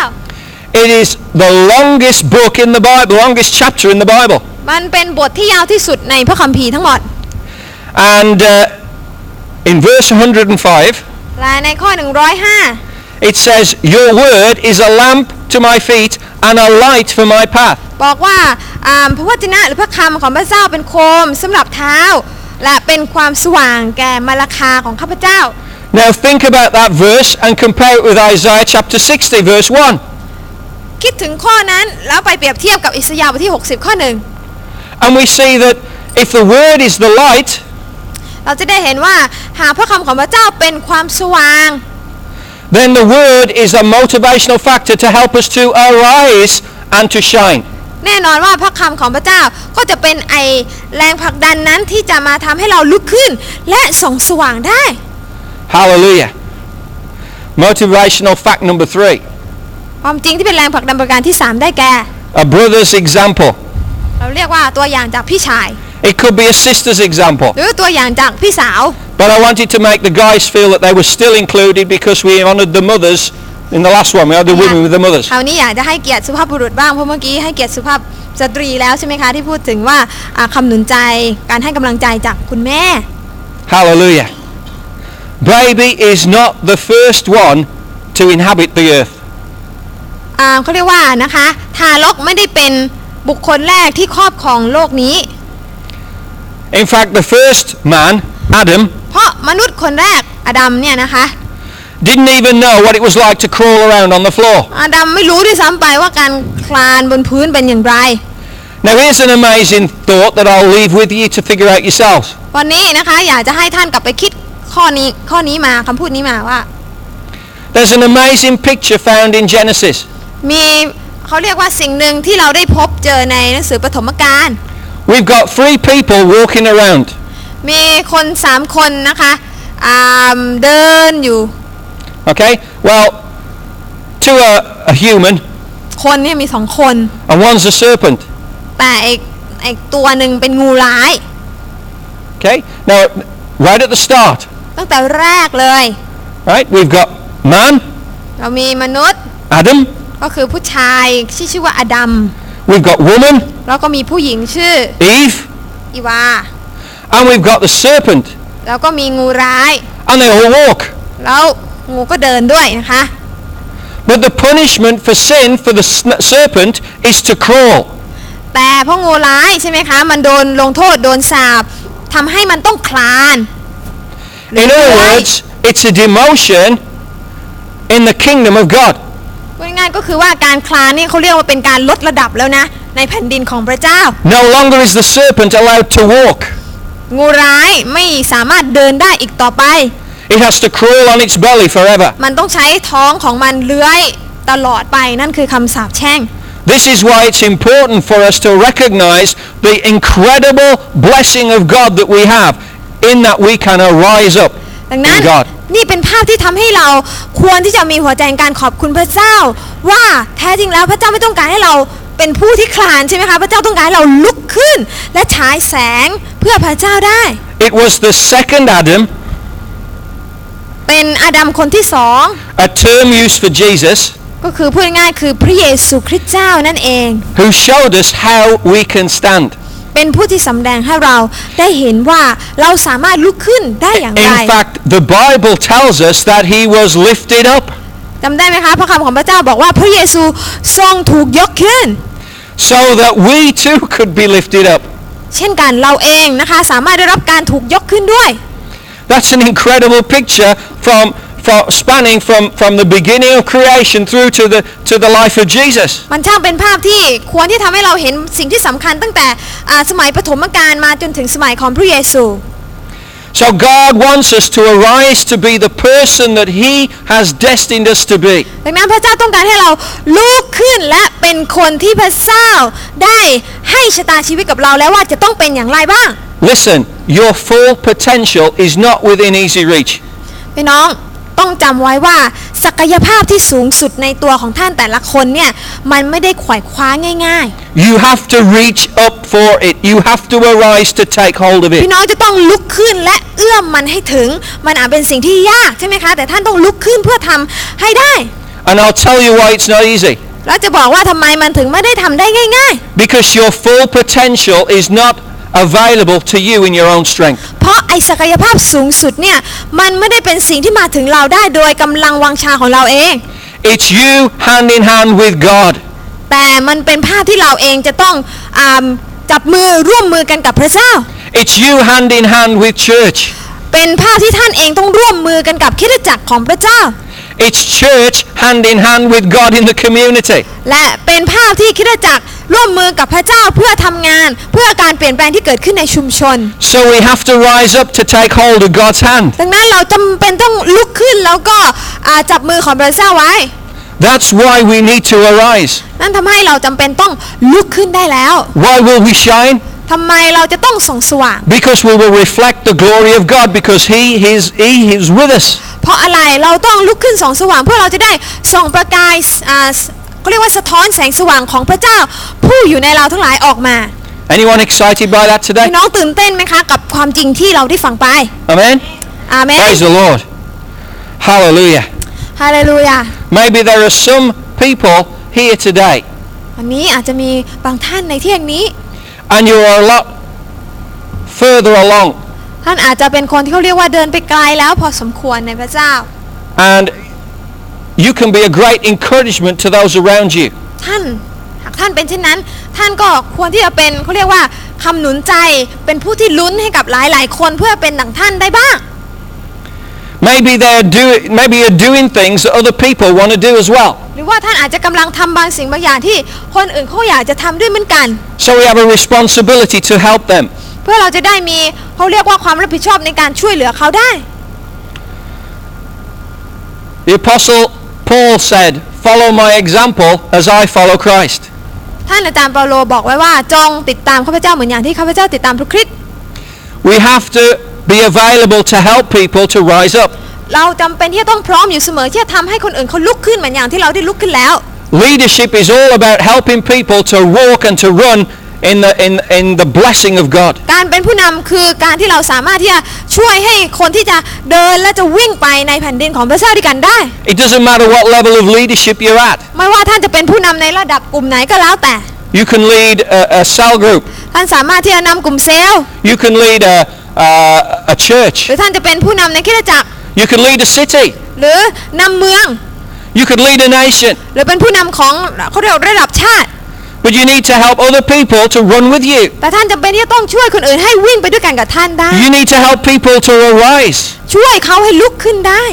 B: It is the longest book in the Bible, the longest chapter in the Bible.
A: มันเป็นบทที่ยาวที่สุดในพระคัมภีร์ทั้งหมด
B: And uh, in verse 105,
A: และในข้อ 105
B: it says, Your word is a lamp to my feet and a light for my path.
A: บอกว่าอ่าพระวจนะหรือพระคำของพระเจ้าเป็นโคมสำหรับเท้า และเป็นความสว่างแก่มาราคาของข้าพเจ้า
B: Now think about that verse and compare it with Isaiah chapter 60, verse 1.
A: คิดถึงข้อนั้นแล้วไปเปรียบเทียบกับอิสยาห์บทที่ 60 ข้อหนึ่ง
B: And we see that if the word is the light,
A: เราจะได้เห็นว่าหากพระคำของพระเจ้าเป็นความสว่าง
B: then the word is a motivational factor to help us to arise and to shine.
A: แน่นอนว่าพระคำของพระเจ้าก็จะเป็นไอแรงผลักดันนั้นที่จะมาทำให้เราลุกขึ้น และส่องสว่างได้
B: Hallelujah. Motivational fact number three
A: ความจริงที่เป็นแรงผลักดันประการที่ 3 ได้แก่
B: a brother's example.
A: เราเรียกว่าตัวอย่างจากพี่ชาย
B: It could be a sister's example.
A: หรือตัวอย่างจากพี่สาว
B: But I wanted to make the guys feel that they were still included because we honoured the mothers in the last one. We had the women with the mothers.
A: คราวนี้อยากจะให้เกียรติสุภาพบุรุษบ้างเพราะเมื่อกี้ให้เกียรติสุภาพสตรีแล้วใช่ไหมคะที่พูดถึงว่าอ่าคำหนุนใจการให้กำลังใจจากคุณแม่
B: Hallelujah. Baby is not the first one to inhabit the earth.
A: อ่าเขาเรียกว่านะคะทารกไม่ได้เป็นบุคคลแรกที่ครอบครองโลกนี้
B: In fact, the first man, Adam,
A: เพราะมนุษย์คนแรกอดัมเนี่ยนะคะ
B: didn't even know what it was like to crawl around on the floor.
A: อดัมไม่รู้ด้วยซ้ำไปว่าการคลานบนพื้นเป็นอย่างไร
B: Now, here's an amazing thought that I'll leave with you to figure out yourselves.
A: วันนี้นะคะอยากจะให้ท่านกลับไปคิดข้อนี้ข้อนี้มาคำพูดนี้มาว่า
B: There's an amazing picture found in Genesis.
A: มีเขาเรียกว่าสิ่งหนึ่งที่เราได้พบเจอในหนังสือปฐมกาล
B: We've got three people walking around.
A: มีคนสามคนนะคะอ่าเดินอยู่
B: Okay? Well, two are a human
A: คนเนี่ยมีสองคน
B: and one's a serpent.
A: แต่ไอ้ไอ้ตัวหนึ่งเป็นงูร้าย
B: Okay? Now, right at the start,
A: ตั้งแต่แรกเลย
B: right, we've got man,
A: เรามีมนุษย์
B: Adam,
A: ก็คือผู้ชายที่ชื่อว่าอดัม
B: we've got woman,
A: แล้วก็มีผู้หญิงชื่อ
B: Eve,
A: อีวา
B: and we've got the serpent.
A: แล้วก็มีงูร้าย
B: And they all walk.
A: แล้วงูก็เดินด้วยนะคะ
B: But the punishment for sin for the sn- serpent is to crawl.
A: แต่เพราะงูร้ายใช่ไหมคะ มันโดนลงโทษโดนสาปทำให้มันต้องคลาน
B: In other
A: Right.
B: words, it's a demotion in the kingdom of God.
A: พูดง่ายๆก็คือว่าการคลานนี่เขาเรียกว่าเป็นการลดระดับแล้วนะในแผ่นดินของพระเจ้า
B: No longer is the serpent allowed to walk.
A: งูร้ายไม่สามารถเดินได้อีกต่อไป
B: It has to crawl on its belly forever.
A: มันต้องใช้ท้องของมันเลื้อยตลอดไปนั่นคือคำสาปแช่ง
B: This is why it's important for us to recognize the incredible blessing of God that we have in that we can arise up
A: ดังนั้น
B: in God.
A: นี่เป็นภาพที่ทำให้เราควรที่จะมีหัวใจในการขอบคุณพระเจ้า ว่าแท้จริงแล้วพระเจ้าไม่ต้องการให้เราเป็นผู้ที่คลานใช่ไหมคะพระเจ้าต้องการให้เราลุกขึ้น และฉายแสงเพื่อพระเจ้าได้
B: It was the second Adam,
A: เป็นอาดัมคนที่สอง
B: a term used for Jesus,
A: ก็คือพูดง่ายๆคือพระเยซูคริสต์เจ้านั่นเอง
B: who showed us how we can stand.
A: เป็นผู้ที่สำแดงให้เราได้เห็นว่าเราสามารถลุกขึ้นได้อย่างไร
B: In fact, the Bible tells us that he was lifted up
A: จำได้ไหมคะพระคำของพระเจ้าบอกว่าพระเยซูทรงถูกยกขึ้น
B: so that we too could be lifted up.
A: เช่นกันเราเองนะคะสามารถได้รับการถูกยกขึ้นด้วย
B: That's an incredible picture from, for, spanning from, from the beginning of creation through to the, to the life of Jesus.
A: มันช่างเป็นภาพที่ควรที่ทำให้เราเห็นสิ่งที่สำคัญตั้งแต่สมัยปฐมกาลมาจนถึงสมัยของพระเยซู
B: So God wants us to arise to be the person that He has destined us to be.
A: ดังนั้นพระเจ้าต้องการให้เราลุกขึ้นและเป็นคนที่พระเจ้าได้ให้ชะตาชีวิตกับเราแล้วว่าจะต้องเป็นอย่างไรบ้าง
B: Listen, your full potential is not within easy reach.
A: พี่น้อง ต้องจำไว้ว่าศักยภาพที่สูงสุดในตัวของท่านแต่ละคนเนี่ยมันไม่ได้ขวายคว้าง่าย
B: You have to reach up for it. You have to arise to take hold of
A: ๆ
B: it.
A: พี่น้องจะต้องลุกขึ้นและเอื้อมมันให้ถึง มันอาจเป็นสิ่งที่ยากใช่ไหมคะ แต่ท่านต้องลุกขึ้นเพื่อทำให้ได้
B: And I'll tell you why it's not easy.
A: แล้วจะบอกว่าทำไมมันถึงไม่ได้ทำได้ง่าย
B: Because your full potential is not available to you in your own strength.
A: ๆเพราะไอศักยภาพสูงสุดเนี่ยมันไม่ได้เป็นสิ่งที่มาถึงเราได้โดยกำลังวังชาของเราเอง
B: It's you hand in hand with God.
A: แต่มันเป็นภาพที่เราเองจะต้องอาจับมือร่วมมือกันกับพระเจ้า
B: It's you hand in hand with church.
A: เป็นภาพที่ท่านเองต้องร่วมมือกันกับคริสตจักรของพระเจ้า
B: It's church hand in hand with God in the community.
A: และเป็นภาพที่คริสตจักร ร่วมมือกับพระเจ้าเพื่อทำงานเพื่อการเปลี่ยนแปลงที่เกิดขึ้นในชุมชน
B: So we have to rise up to take hold of God's hand.
A: ดังนั้นเราจำเป็นต้องลุกขึ้นแล้วก็อ่าจับมือของพระเจ้าไว้
B: That's why we need to arise.
A: นั่นทำให้เราจำเป็นต้องลุกขึ้นได้แล้ว
B: Why will we shine?
A: ทำไมเราจะต้องส่องสว่าง
B: Because we will reflect the glory of God because He is, he is with us.
A: เพราะอะไรเราต้องลุกขึ้นส่องสว่างเพื่อเราจะได้ส่องประกายอ่า เขาเรียกว่าสะท้อนแสงสว่างของพระเจ้า ผู้อยู่ในเราทั้งหลายออกมา
B: Anyone excited by that today?
A: พี่น้องตื่นเต้นไหมคะกับความจริงที่เราได้ฟังไป
B: Amen?
A: อาเมน
B: Praise the Lord. Hallelujah.
A: ฮาเลลูยา
B: Maybe there are some people here today
A: วันนี้อาจจะมีบางท่านในเที่ยงนี้
B: and you are a lot further along
A: ท่านอาจจะเป็นคนที่เขาเรียกว่าเดินไปไกลแล้วพอสมควรในพระเจ้า
B: and you can be a great encouragement to those around you.
A: ท่านหากท่านเป็นเช่นนั้น ท่านก็ควรที่จะเป็นเขาเรียกว่าคำหนุนใจเป็นผู้ที่ลุ้นให้กับหลายๆ คนเพื่อเป็นดังท่านได้บ้าง
B: Maybe they're do, maybe you're doing things that other people want to do as well.
A: หรือว่าท่านอาจจะกำลังทำบางสิ่งบางอย่างที่คนอื่นเขาอยากจะทำด้วยเหมือนกัน
B: So we have a responsibility to help them.
A: เพื่อเราจะได้มีเขาเรียกว่าความรับผิดชอบในการช่วยเหลือเขาได้
B: The apostle Paul said, "Follow my example as I follow Christ."
A: ท่านอาจารย์เปาโลบอกไว้ว่าจงติดตามข้าพเจ้าเหมือนอย่างที่ข้าพเจ้าติดตามพระคริสต์
B: We have to be available to help people to rise up.
A: เราจำเป็นที่จะต้องพร้อมอยู่เสมอที่จะทำให้คนอื่นเขาลุกขึ้นเหมือนอย่างที่เราได้ลุกขึ้นแล้ว
B: Leadership is all about helping people to walk and to run in the, in, in the blessing of God.
A: การเป็นผู้นำคือการที่เราสามารถที่จะช่วยให้คนที่จะเดินและจะวิ่งไปในแผ่นดินของพระเจ้าด้วยกันได้
B: It doesn't matter what level of leadership you're at.
A: ไม่ว่าท่านจะเป็นผู้นำในระดับกลุ่มไหนก็แล้วแต่
B: You can lead a, a cell group.
A: ท่านสามารถที่จะนำกลุ่มเซลล์
B: You can lead a, a, a church.
A: หรือท่านจะเป็นผู้นำในคริสตจักร
B: You can lead a city.
A: หรือนำเมือง
B: You could lead a nation.
A: หรือเป็นผู้นำของเขาเรียกระดับชาติ
B: But you need to help other people to run with you.
A: แต่ท่านจำเป็นที่จะต้องช่วยคนอื่นให้วิ่งไปด้วยกันกับท่านได้
B: You need to help people to arise.
A: ช่วยเขาให้ลุกขึ้นได้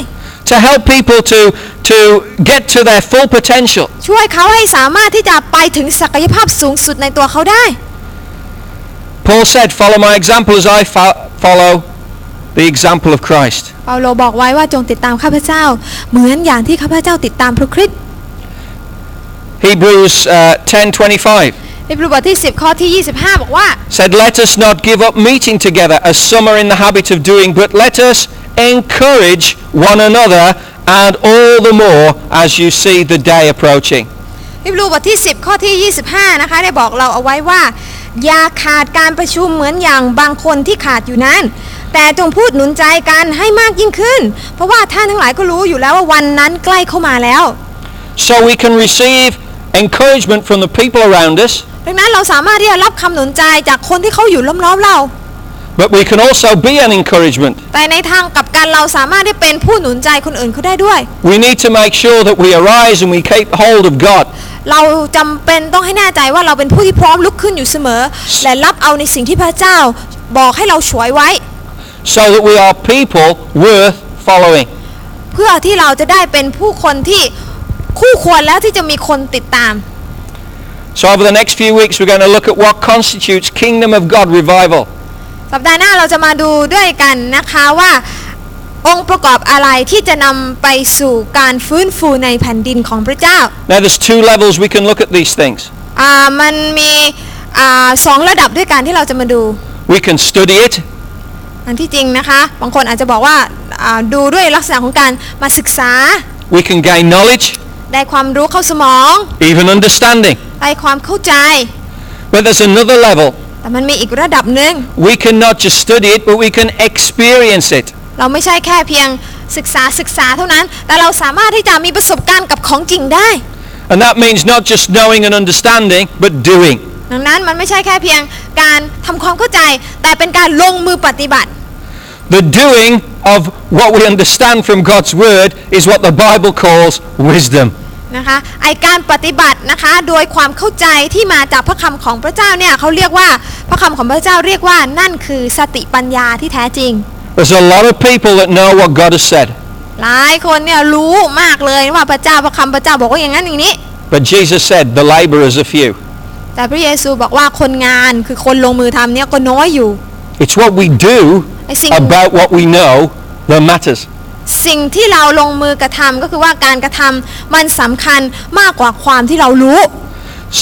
B: To help people to, to get to their full potential.
A: ช่วยเขาให้สามารถที่จะไปถึงศักยภาพสูงสุดในตัวเขาได้
B: Paul said, follow my example as I fo- follow the example of Christ.
A: เปาโลบอกไว้ว่าจงติดตามข้าพเจ้า เหมือนอย่างที่ข้าพเจ้าติดตามพระคริสต์
B: Hebrews uh, 10.25
A: ในบทบทที่ 10 ข้อที่ 25 บอกว่า
B: said, let us not give up meeting together as some are in the habit of doing, but let us encourage one another and all the more as you see the day approaching.
A: ฮิบรูบทที่ 10 ข้อที่ 25 นะคะ ได้บอกเราเอาไว้ว่า อย่าขาดการประชุมเหมือนอย่างบางคนที่ขาดอยู่นั้น แต่จงพูดหนุนใจกันให้มากยิ่งขึ้น เพราะว่าท่านทั้งหลายก็รู้อยู่แล้วว่าวันนั้นใกล้เข้ามาแล้ว
B: So we can receive encouragement from the people around us,
A: ดังนั้นเราสามารถที่จะรับคำหนุนใจจากคนที่เขาอยู่ล้อมๆเรา
B: but we can also be an encouragement.
A: แต่ในทางกลับกันเราสามารถที่เป็นผู้หนุนใจคนอื่นเขาได้ด้วย
B: We need to make sure that we arise and we keep hold of God.
A: เราจำเป็นต้องให้แน่ใจว่าเราเป็นผู้ที่พร้อมลุกขึ้นอยู่เสมอ และรับเอาในสิ่งที่พระเจ้าบอกให้เราฉวยไว้
B: so that we are people worth following.
A: เพื่อที่เราจะได้เป็นผู้คนที่ คู่ควรแล้วที่จะมีคนติดตาม
B: So over the next few weeks we're going to look at what constitutes kingdom of God revival.
A: สัปดาห์หน้าเราจะมาดูด้วยกันนะคะว่าองค์ประกอบอะไรที่จะนำไปสู่การฟื้นฟูในแผ่นดินของพระเจ้า
B: Now there's two levels we can look at these things.
A: อ่ามันมีอ่าสองระดับด้วยกันที่เราจะมาดู
B: We can study it
A: อันที่จริงนะคะบางคนอาจจะบอกว่าอ่าดูด้วยลักษณะของการมาศึกษา
B: we can gain knowledge,
A: ได้ความรู้เข้าสมอง
B: even understanding.
A: ได้ความเข้าใจ
B: But there's another level.
A: แต่มันมีอีกระดับหนึ่ง
B: We can not just study it, but we can experience it.
A: เราไม่ใช่แค่เพียงศึกษาศึกษาเท่านั้น แต่เราสามารถที่จะมีประสบการณ์กับของจริงได้
B: And that means not just knowing and understanding, but doing.
A: ดังนั้นมันไม่ใช่แค่เพียงการทำความเข้าใจ แต่เป็นการลงมือปฏิบัติ
B: The doing of what we understand from God's word is what the Bible calls wisdom.
A: นะคะไอการปฏิบัตินะคะ โดยความเข้าใจที่มาจากพระคำของพระเจ้าเนี่ยเขาเรียกว่าพระคำของพระเจ้าเรียกว่านั่นคือสติปัญญาที่แท้จริง
B: There's a lot of people that know what God has said.
A: หลายคนเนี่ยรู้มากเลยว่าพระเจ้าพระคำพระเจ้าบอกว่าอย่างนั้นอย่างนี้
B: But Jesus said, the laborers are few.
A: แต่พระเยซูบอกว่าคนงานคือคนลงมือทำเนี่ยก็น้อยอยู่
B: It's what we do
A: ไอสิ่ง
B: about what we know that matters.
A: สิ่งที่เราลงมือกระทำก็คือว่าการกระทำมันสำคัญมากกว่าความที่เรารู้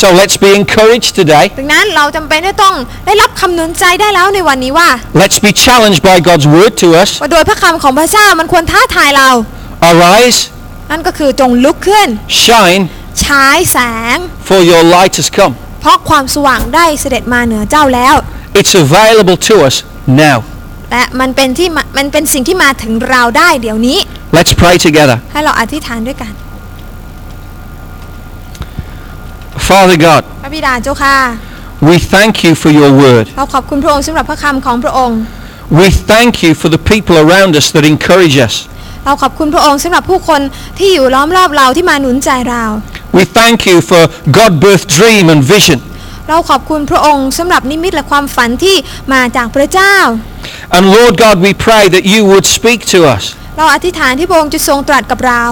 B: So let's be encouraged today.
A: ดังนั้นเราจำเป็นที่ต้องได้รับคำหนุนใจได้แล้วในวันนี้ว่า
B: Let's be challenged by God's word to us.
A: ว่าโดยพระคำของพระเจ้ามันควรท้าทายเรา
B: Arise,
A: นั่นก็คือจงลุกขึ้น
B: shine,
A: ฉายแสง
B: for your light has come.
A: เพราะความสว่างได้เสด็จมาเหนือเจ้าแล้ว
B: It's available to us now.
A: และมันเป็นที่มามันเป็นสิ่งที่มาถึงเราได้เดี๋ยวนี้
B: Let's pray together.
A: ให้เราอธิษฐานด้วยกัน
B: Father God,
A: พระบิดาเจ้าค่ะ
B: we thank you for your word.
A: เราขอบคุณพระองค์สำหรับพระคำของพระองค์
B: We thank you for the people around us that encourage us.
A: เราขอบคุณพระองค์สำหรับผู้คนที่อยู่ล้อมรอบเราที่มาหนุนใจเรา
B: We thank you for God-birth dream and vision.
A: เราขอบคุณพระองค์สำหรับนิมิตและความฝันที่มาจากพระเจ้า
B: And Lord God, we pray that you would speak to us,
A: เราอธิษฐานที่พระองค์จะทรงตรัสกับเรา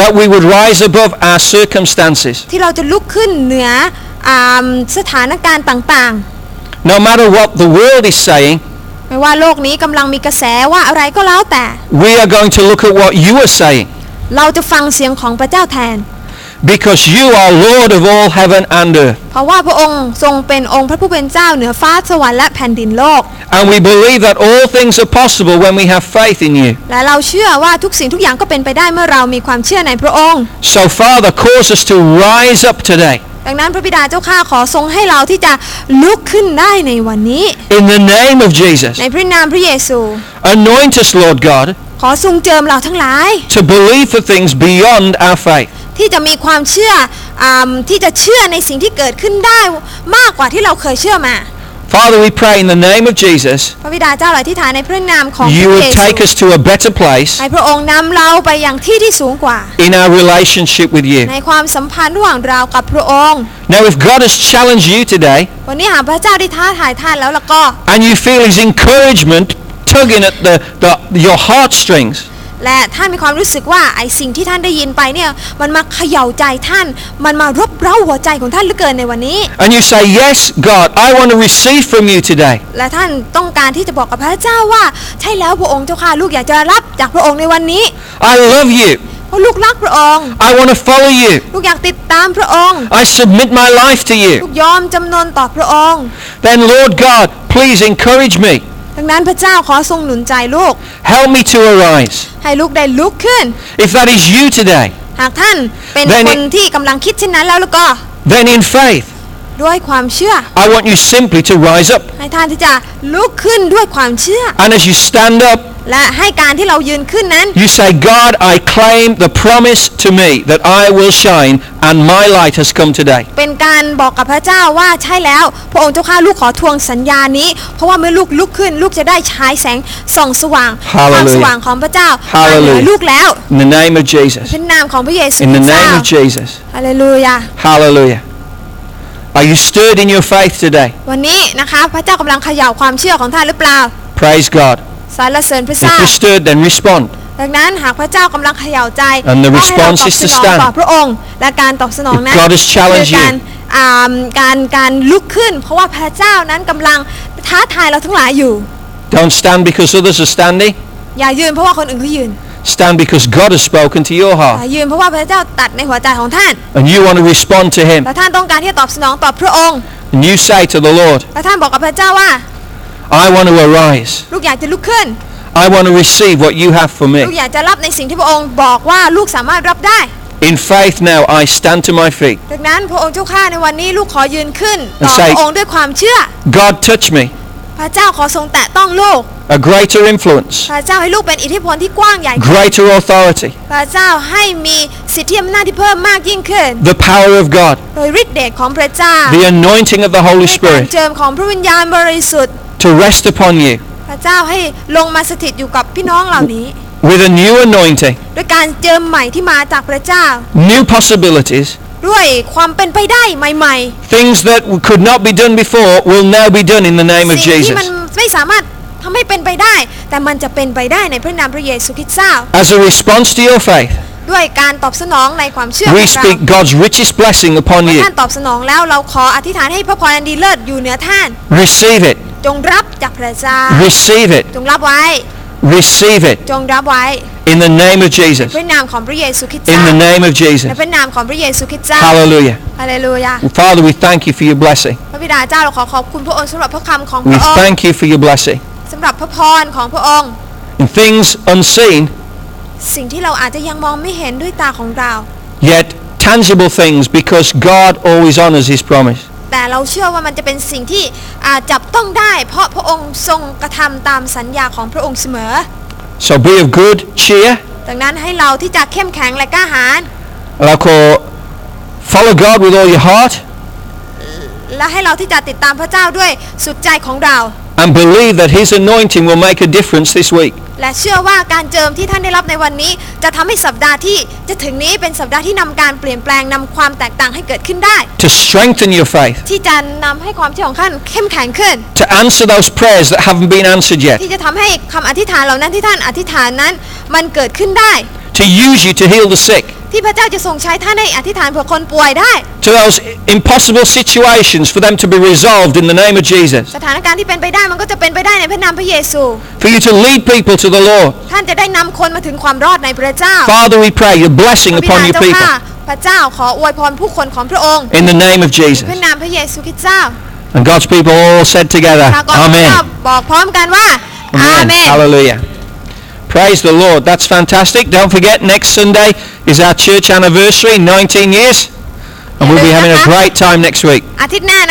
B: that we would rise above our circumstances.
A: ที่เราจะลุกขึ้นเหนืออาสถานการณ์ต่าง
B: No matter what the world is saying,
A: ๆไม่ว่าโลกนี้กำลังมีกระแสว่าอะไรก็แล้วแต่
B: we are going to look at what you are saying.
A: เราจะฟังเสียงของพระเจ้าแทน
B: because you are Lord of all heaven and earth.
A: เพราะว่าพระองค์ทรงเป็นองค์พระผู้เป็นเจ้าเหนือฟ้าสวรรค์และแผ่นดินโลก
B: And we believe that all things are possible when we have faith in you.
A: และเราเชื่อว่าทุกสิ่งทุกอย่างก็เป็นไปได้เมื่อเรามีความเชื่อในพระองค์
B: So, Father, cause us to rise up today
A: ดังนั้นพระบิดาเจ้าข้าขอทรงให้เราที่จะลุกขึ้นได้ในวันนี้
B: in the name of Jesus.
A: ในพระนามพระเยซู
B: Anoint us, Lord God,
A: ขอทรงเจิมเราทั้งหลาย
B: to believe for things beyond our faith.
A: ที่จะมีความเชื่ออาที่จะเชื่อในสิ่งที่เกิดขึ้นได้มากกว่าที่เราเคยเชื่อมา
B: Father, we pray in the name of Jesus,
A: พระบิดาเจ้าเราที่ฐานในพระนามของพ
B: you
A: ระ
B: would
A: เยซู
B: take us to a better place
A: ให้พระองค์นำเราไปยังที่ที่สูงกว่า
B: in our relationship with you.
A: ในความสัมพันธ์ระหว่างเรากับพระองค์
B: Now, if God has challenged you today
A: วันนี้หากพระเจ้าได้ท้าทายท่านแล้วล่ะก็
B: and you feel His encouragement tugging at the, the, your heartstrings,
A: และท่านมีความรู้สึกว่าไอสิ่งที่ท่านได้ยินไปเนี่ยมันมาเขย่าใจท่านมันมารบเร้าหัวใจของท่านเหลือเกินในวันนี้
B: and you say, Yes, God, I want to receive from you today.
A: และท่านต้องการที่จะบอกกับพระเจ้าว่า ใช่แล้วพระองค์เจ้าค่ะลูกอยากจะรับจากพระองค์ในวันนี้
B: I love you.
A: เพราะลูกรักพระองค์
B: I want to follow you.
A: ลูกอยากติดตามพระองค์
B: I submit my life to
A: ลู
B: you.
A: กยอมจำนนต่อพระองค์
B: Then, Lord God, please encourage me.
A: ดังนั้นพระเจ้าขอทรงหนุนใจลูก
B: Help me to arise.
A: ให้ลูกได้ลุกขึ้น
B: If that is you today,
A: หากท่านเป็น
B: Then
A: ค
B: it-
A: นที่กำลังคิดเช่นนั้นแล้วแล้วก็
B: then in faith,
A: ด้วยความเชื่อ
B: I want you simply to rise up.
A: ให้ท่านที่จะลุกขึ้นด้วยความเชื่อ
B: And as you stand up,
A: และให้การที่เรายืนขึ้นนั้น
B: you say, God, I claim the promise to me that I will shine and my light has come today.
A: เป็นการบอกกับพระเจ้าว่าใช่แล้ว พระองค์เจ้าข้าลูกขอทวงสัญญานี้ เพราะว่าเมื่อลูกลุกขึ้น ลูกจะได้ฉายแสงส่องสว่าง
B: Hallelujah.
A: ความสว่างของพระเจ้ามาเหนือ
B: Hallelujah.
A: ลูกแล้ว
B: In the name of Jesus.
A: เป็นนามของพระเยซู
B: In
A: ค
B: the
A: ริสต์เจ้า
B: name of Jesus.
A: ฮาเลลูยา
B: Hallelujah. Are you stirred in your faith today?
A: วันนี้นะคะพระเจ้ากำลังเขย่าความเชื่อของท่านหรือเปล่า
B: Praise God.
A: สรรเสริญพระ
B: If
A: เจ้า
B: you're stirred, then respond.
A: ดังนั้นหากพระเจ้ากำลังเขย่าใจ
B: And the
A: ก็ให้เรา
B: response
A: ตอบ
B: is
A: ส
B: to
A: นอง
B: stand.
A: ต่อพระองค์ และการตอบสนองนั้น
B: If God has challenged
A: คือการ
B: you
A: อ่าการการลุกขึ้น เพราะว่าพระเจ้านั้นกำลังท้าทายเราทั้งหลายอยู่
B: Don't stand because others are standing.
A: อย่ายืนเพราะว่าคนอื่นเขายืน
B: Stand because God has spoken to your
A: อย่า
B: heart
A: ยืนเพราะว่าพระเจ้าตัดในหัวใจของท่าน
B: and you want to respond to Him.
A: และท่านต้องการที่จะตอบสนองต่อพระองค์
B: And you say to the Lord,
A: และท่านบอกกับพระเจ้าว่า
B: I want to arise.
A: ลูกอยากจะลุกขึ้น
B: I want to receive what you have for
A: ลูก
B: me.
A: อยากจะรับในสิ่งที่พระองค์บอกว่าลูกสามารถรับได้
B: In faith now, I stand to my feet.
A: ดังนั้นพระองค์เจ้าข้าในวันนี้ลูกขอยืนขึ้นต่อ
B: And say-
A: พระองค์ด้วยความเชื่อ
B: God, touch me.
A: พระเจ้าขอทรงแตะต้องลูก
B: A greater influence,
A: พระเจ้าให้ลูกเป็นอิทธิพลที่กว้างใหญ่
B: greater authority,
A: พระเจ้าให้มีสิทธิอำนาจที่เพิ่มมากยิ่งขึ้น
B: the power of God,
A: โดยฤทธิเดชของพระเจ้า
B: the anointing of the Holy
A: ด้วยการ
B: Spirit
A: เจิมของพระวิญญาณบริสุทธิ์
B: to rest upon you
A: พระเจ้าให้ลงมาสถิตอยู่กับพี่น้องเหล่านี้
B: with a new anointing,
A: ด้วยการเจิมใหม่ที่มาจากพระเจ้า
B: new possibilities.
A: ด้วยความเป็นไปได้ใหม่
B: Things that could not be done before will now be done in the name
A: ๆ
B: of
A: สิ่งที่มัน
B: Jesus.
A: ไม่สามารถทำให้เป็นไปได้ แต่มันจะเป็นไปได้ในพระนามพระเยซูคริสต์เจ้า
B: As a response to your faith,
A: ด้วยการตอบสนองในความเชื่อของ
B: we
A: เรา
B: speak God's richest blessing upon
A: เมื่อ
B: you.
A: ท่านตอบสนองแล้วเราขออธิษฐานให้พระพรอันดีเลิศอยู่เหนือท่าน
B: Receive it.
A: จงรับจากพระเจ้า
B: Receive it.
A: จงรับไว้
B: Receive it
A: จงรับไว้
B: in the name of Jesus.
A: พระนามของพระเยซูคริสต์
B: In
A: เจ้า
B: the name of
A: ใน
B: Jesus.
A: พระนามของพระเยซูคริสต์เจ้า
B: Hallelujah.
A: ฮาเลลูยา
B: Father, we thank you for your blessing.
A: พระบิดาเจ้าเราขอขอบคุณพระองค์สำหรับพระคำของพ
B: We
A: ระองค์
B: thank you for your blessing.
A: สำหรับพระพรของพระองค์
B: In things unseen,
A: สิ่งที่เราอาจจะยังมองไม่เห็นด้วยตาของเรา
B: yet tangible things because God always honors his promise.
A: แต่เราเชื่อว่ามันจะเป็นสิ่งที่อาจจับต้องได้ เพราะพระองค์ทรงกระทำตามสัญญาของพระองค์เสมอ
B: So be of good cheer.
A: ดังนั้นให้เราที่จะเข้มแข็งและกล้าหาญ
B: Like, uh, follow God with all your heart
A: และให้เราที่จะติดตามพระเจ้าด้วยสุดใจของเรา
B: and believe that his anointing will make a difference this week.
A: และเชื่อว่าการเจิมที่ท่านได้รับในวันนี้ จะทำให้สัปดาห์ที่จะถึงนี้เป็นสัปดาห์ที่นำการเปลี่ยนแปลงนำความแตกต่างให้เกิดขึ้นได้
B: To strengthen your faith.
A: ที่จะนำให้ความเชื่อของท่านเข้มแข็งขึ้น
B: To answer those prayers that haven't been answered yet.
A: ที่จะทำให้คำอธิษฐานเหล่านั้นที่ท่านอธิษฐานนั้น มันเกิดขึ้นได้
B: to use you to heal the sick,
A: ที่พระเจ้าจะทรงใช้ท่านให้อธิษฐานเผื่อคนป่วยได้
B: to those impossible situations for them to be resolved in the name of Jesus,
A: สถานการณ์ที่เป็นไปได้มันก็จะเป็นไปได้ในพระนามพระเยซู
B: for you to lead people to the Lord.
A: ท่านจะได้นำคนมาถึงความรอดในพระเจ้า
B: Father, we pray your blessing upon your people
A: ค่ะพระเจ้าขออวยพรผู้คนของพระองค์
B: in the name of
A: Jesus. ระนามพระเยซูคริสต์เจ้า
B: And God's people all said together, Amen.
A: บอกพร้อมกันว่าอา Amen.
B: Hallelujah. Praise the Lord. That's fantastic. Don't forget, next Sunday is our church anniversary, 19 years. And we'll be having a great time next week.